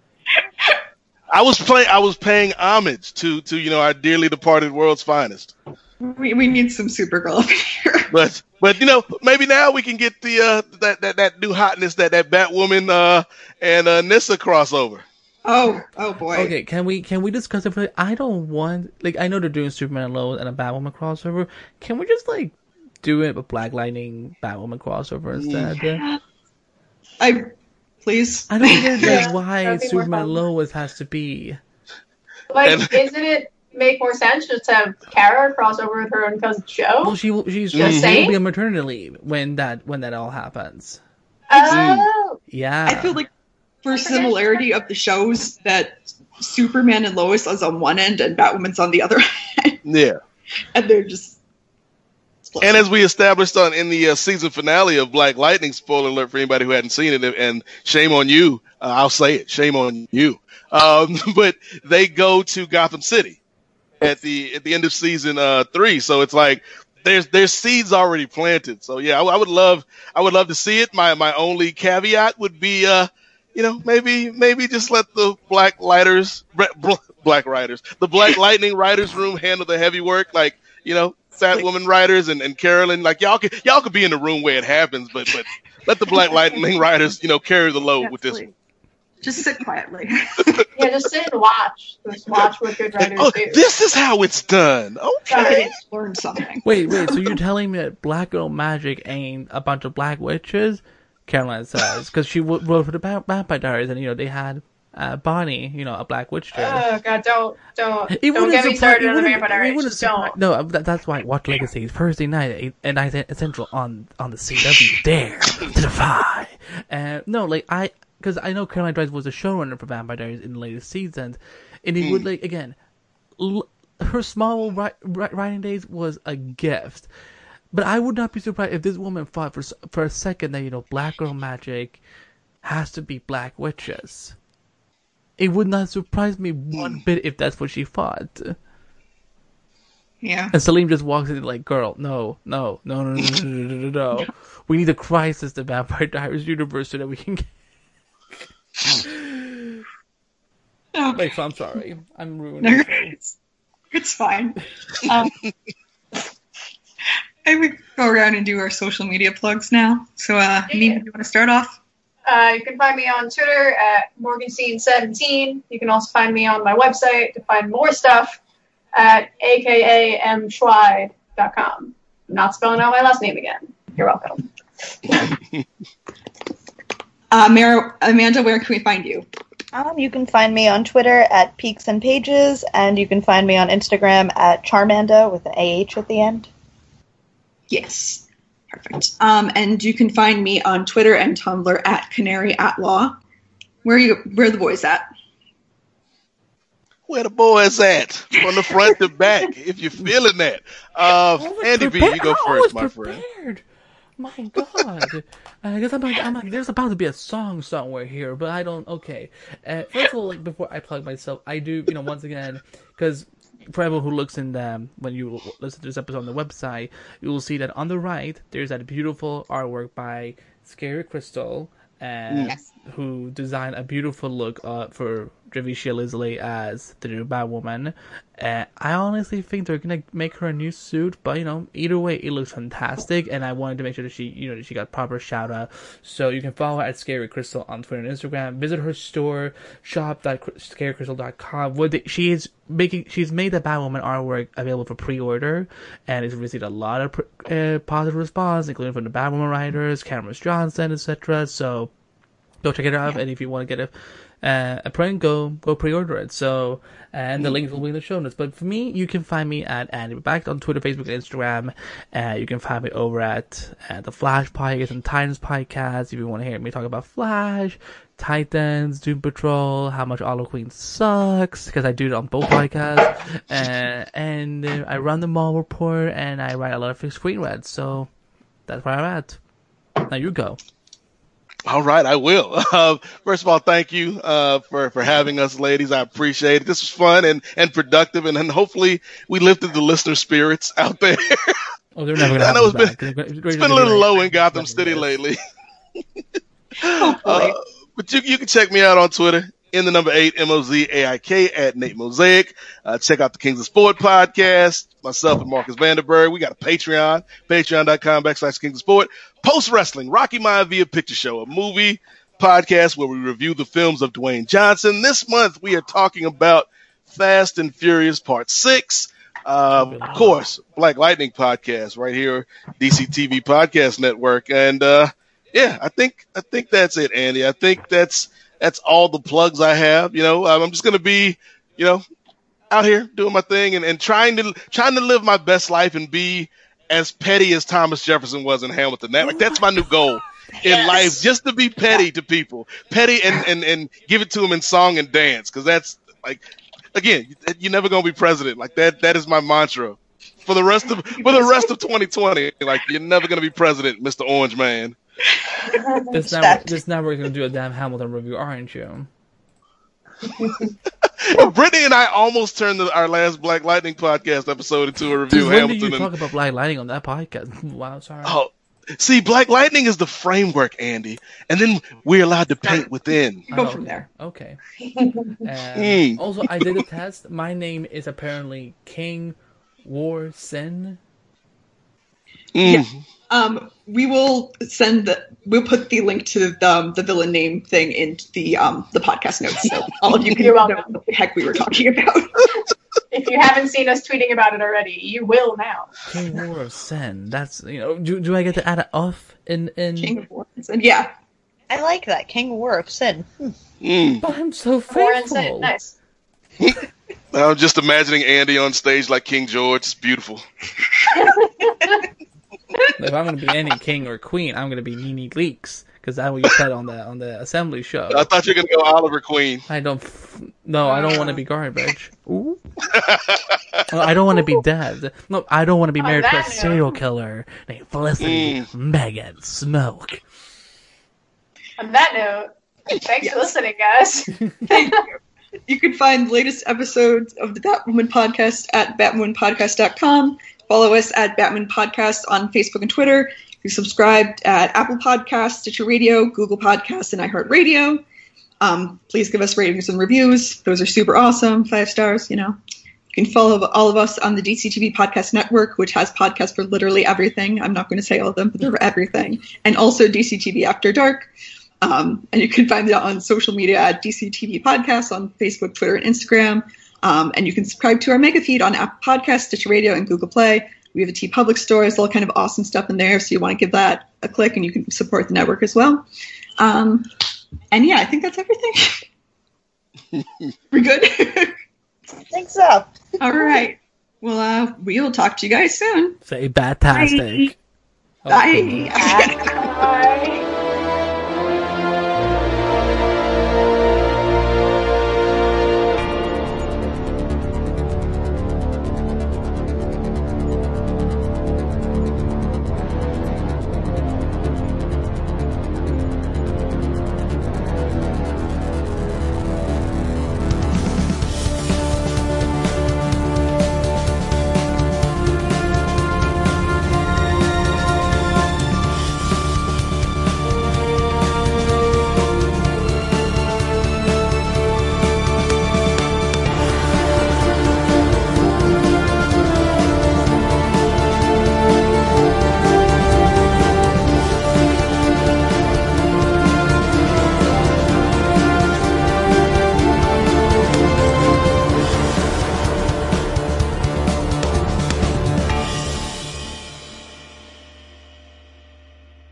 I was playing, I was paying homage to, to, you know, our dearly departed world's finest. We, we need some Supergirl up here. [laughs] But but you know maybe now we can get the uh that that, that new hotness that that Batwoman uh and uh Nissa crossover. Oh, oh boy. Okay, can we can we discuss it? For, I don't want like I know they're doing Superman and Lois and a Batwoman crossover. Can we just like do it with Black Lightning Batwoman crossover instead? Yeah. I please. I don't get [laughs] Yeah, why that'd be more Superman fun. Lois has to be. Like, And- [laughs] isn't it make more sense just to have Kara cross over with her own cousin Joe? Well, Joe? she will- she's Just she'll saying? be on maternity leave when that when that all happens. Oh, mm. Yeah, I feel like for similarity of the shows that Superman and Lois is on one end and Batwoman's on the other [laughs] end, Yeah. and they're just. And as we established on in the uh, season finale of Black Lightning, spoiler alert for anybody who hadn't seen it, and shame on you. Uh, I'll say it, shame on you. Um, [laughs] but they go to Gotham City at the at the end of season uh, three, so it's like there's there's seeds already planted. So yeah, I, I would love I would love to see it. My my only caveat would be uh, you know maybe maybe just let the Black Lighters Black Writers the Black Lightning Writers Room handle the heavy work, like you know Fat Woman writers and, and Carolyn, like y'all could y'all could be in the room where it happens, but but let the Black Lightning [laughs] writers, you know, carry the load with this one. Just sit quietly. [laughs] yeah, just sit and watch. Just watch what good writers Oh, do. this is how it's done. Okay. Okay, learn something. Wait, wait. So you're telling me that Black Girl Magic ain't a bunch of black witches? Caroline says because she w- wrote for the Vampire Diaries, and you know they had uh, Bonnie, you know, a black witch. Too. Oh god, don't don't It don't get me surpri- started on the Vampire it Diaries. wouldn't Just don't. No, uh, that, that's why I Watch Legacy Thursday night at eight- at nine central on on the CW. Dare to defy. Uh, no, like I because I know Caroline Dries was a showrunner for Vampire Diaries in the latest seasons, and it would like again, l- her small ri- ri- writing days was a gift. But I would not be surprised if this woman thought for for a second that you know Black Girl Magic has to be black witches. It would not surprise me one bit if that's what she thought. Yeah. And Salim just walks in like, "Girl, no, no, no, no, no, no, no, no, no, no. We need a crisis the Vampire Diaries universe so that we can get." Oh, Like, so I'm sorry, I'm ruining. no, the show. it's, it's fine. Um, I would go around and do our social media plugs now. So, uh, Yeah. Nina, you want to start off? Uh, you can find me on Twitter at Morgenstein17. You can also find me on my website to find more stuff at akamschweid.com. I'm not spelling out my last name again. You're welcome. [laughs] Uh, Mara, Amanda, where can we find you? Um, you can find me on Twitter at Peaks and Pages, and you can find me on Instagram at Charmanda with an AH at the end. Yes. Perfect. Um, and you can find me on Twitter and Tumblr at Canary at Law. Where are you? Where are the boys at? Where the boys at? From the front to back, [laughs] if you're feeling that. Uh, I was Andy B, you go first, my friend. prepared. My God, I guess I'm like, I'm like, there's about to be a song somewhere here, but I don't. Okay, uh, first of all, like before I plug myself, I do, you know, once again, because for everyone who looks in the when you listen to this episode on the website, you will see that on the right there's that beautiful artwork by Scary Crystal, and Yes. Who designed a beautiful look uh, for Javicia Leslie as the new Batwoman. Uh, I honestly think they're gonna make her a new suit, but you know, either way, it looks fantastic, and I wanted to make sure that she, you know, that she got proper shout out. So you can follow her at Scary Crystal on Twitter and Instagram. Visit her store, shop.scarycrystal.com. The, she is making, she's made the Batwoman artwork available for pre-order, and it's received a lot of uh, positive response, including from the Batwoman writers, Cameron Johnson, etc. So go check it out. And if you want to get a uh, a print, go go pre-order it. So and the links will be in the show notes. But for me, you can find me at Andy Back on Twitter, Facebook, and Instagram. Uh, you can find me over at uh, the Flash Podcast and Titans Podcast if you want to hear me talk about Flash. Titans, Doom Patrol, how much Olive Queen sucks, because I do it on both podcasts, [laughs] uh, and uh, I run the mall report, and I write a lot of screen reads, so that's where I'm at. Now you go. All right, I will. [laughs] Uh, first of all, thank you uh, for for having us, ladies. I appreciate it. This was fun and and productive, and, and hopefully we lifted the listener spirits out there. [laughs] Oh, they're never gonna I know us it's been- back. They're gonna- it's been a little low in Gotham City lately. [laughs] Uh, but you, you can check me out on Twitter in the number eight M O Z A I K at Nate Mosaic. Uh, check out the Kings of Sport podcast. Myself and Marcus Vanderberg. We got a Patreon, patreon.com backslash Kings of Sport. Post Wrestling, Rocky Maivia Picture Show, a movie podcast where we review the films of Dwayne Johnson. This month we are talking about Fast and Furious Part Six. Uh, of course, Black Lightning podcast right here, DC TV Podcast Network, and uh, yeah, I think I think that's it, Andy. I think that's that's all the plugs I have. You know, um, I'm just gonna be, you know, out here doing my thing and, and trying to trying to live my best life and be as petty as Thomas Jefferson was in Hamilton. That like that's my new goal in Yes. life, just to be petty to people, petty and and and give it to them in song and dance, because that's like again, you're never gonna be president. Like that that is my mantra. For the rest of for the rest of 2020, like you're never gonna be president, Mr. Orange Man. This Stop. network, this network is gonna do a damn Hamilton review, aren't you? [laughs] Brittany and I almost turned the, our last Black Lightning podcast episode into a review Since of when did you Hamilton. talk about Black Lightning on that podcast? [laughs] Wow, sorry. oh, see, Black Lightning is the framework, Andy, and then we're allowed to paint within. Go Oh, from there. Okay. [laughs] Um, Mm. Also, I did a test. My name is apparently King War Sin. Mm. Um, we will send the we'll put the link to the um, the villain name thing in the um the podcast notes, so [laughs] all of you can You're know welcome. what the heck we were talking about. [laughs] If you haven't seen us tweeting about it already, you will now. King War of Sin. That's you know. Do, do I get to add an off in in? King of Wands, and yeah, I like that. King War of Sin. Mm. But I'm so Warren faithful. said, nice. [laughs] I'm just imagining Andy on stage like King George. It's beautiful. If I'm gonna be any [laughs] king or queen, I'm gonna be NeNe Leakes because that's what you said on the on the assembly show. I thought you were gonna go Oliver Queen. I don't. f- No, I don't want to be garbage. Ooh. [laughs] No, I don't want to be dead. No, I don't want to be On married to a serial killer named Felicity mm. Megan Smoak. On that note, thanks Yes. for listening, guys. [laughs] thank you. You can find the latest episodes of the Batwoman podcast at batwomanpodcast.com. Follow us at Batman Podcast on Facebook and Twitter. You subscribed at Apple Podcasts, Stitcher Radio, Google Podcasts, and iHeartRadio. Um, please give us ratings and reviews. Those are super awesome. Five stars, you know. You can follow all of us on the DCTV Podcast Network, which has podcasts for literally everything. I'm not going to say all of them, but they're for everything. And also DCTV After Dark. Um, and you can find it on social media at DCTV Podcast on Facebook, Twitter, and Instagram. Um, and you can subscribe to our mega feed on Apple Podcasts, Stitcher Radio, and Google Play. We have a TeePublic store. There's all kind of awesome stuff in there. So you want to give that a click and you can support the network as well. Um, and yeah, I think that's everything. [laughs] We're good. think so. all right. Well, uh, we'll talk to you guys soon. Say batastic. Bye. Okay. Bye. Bye. [laughs]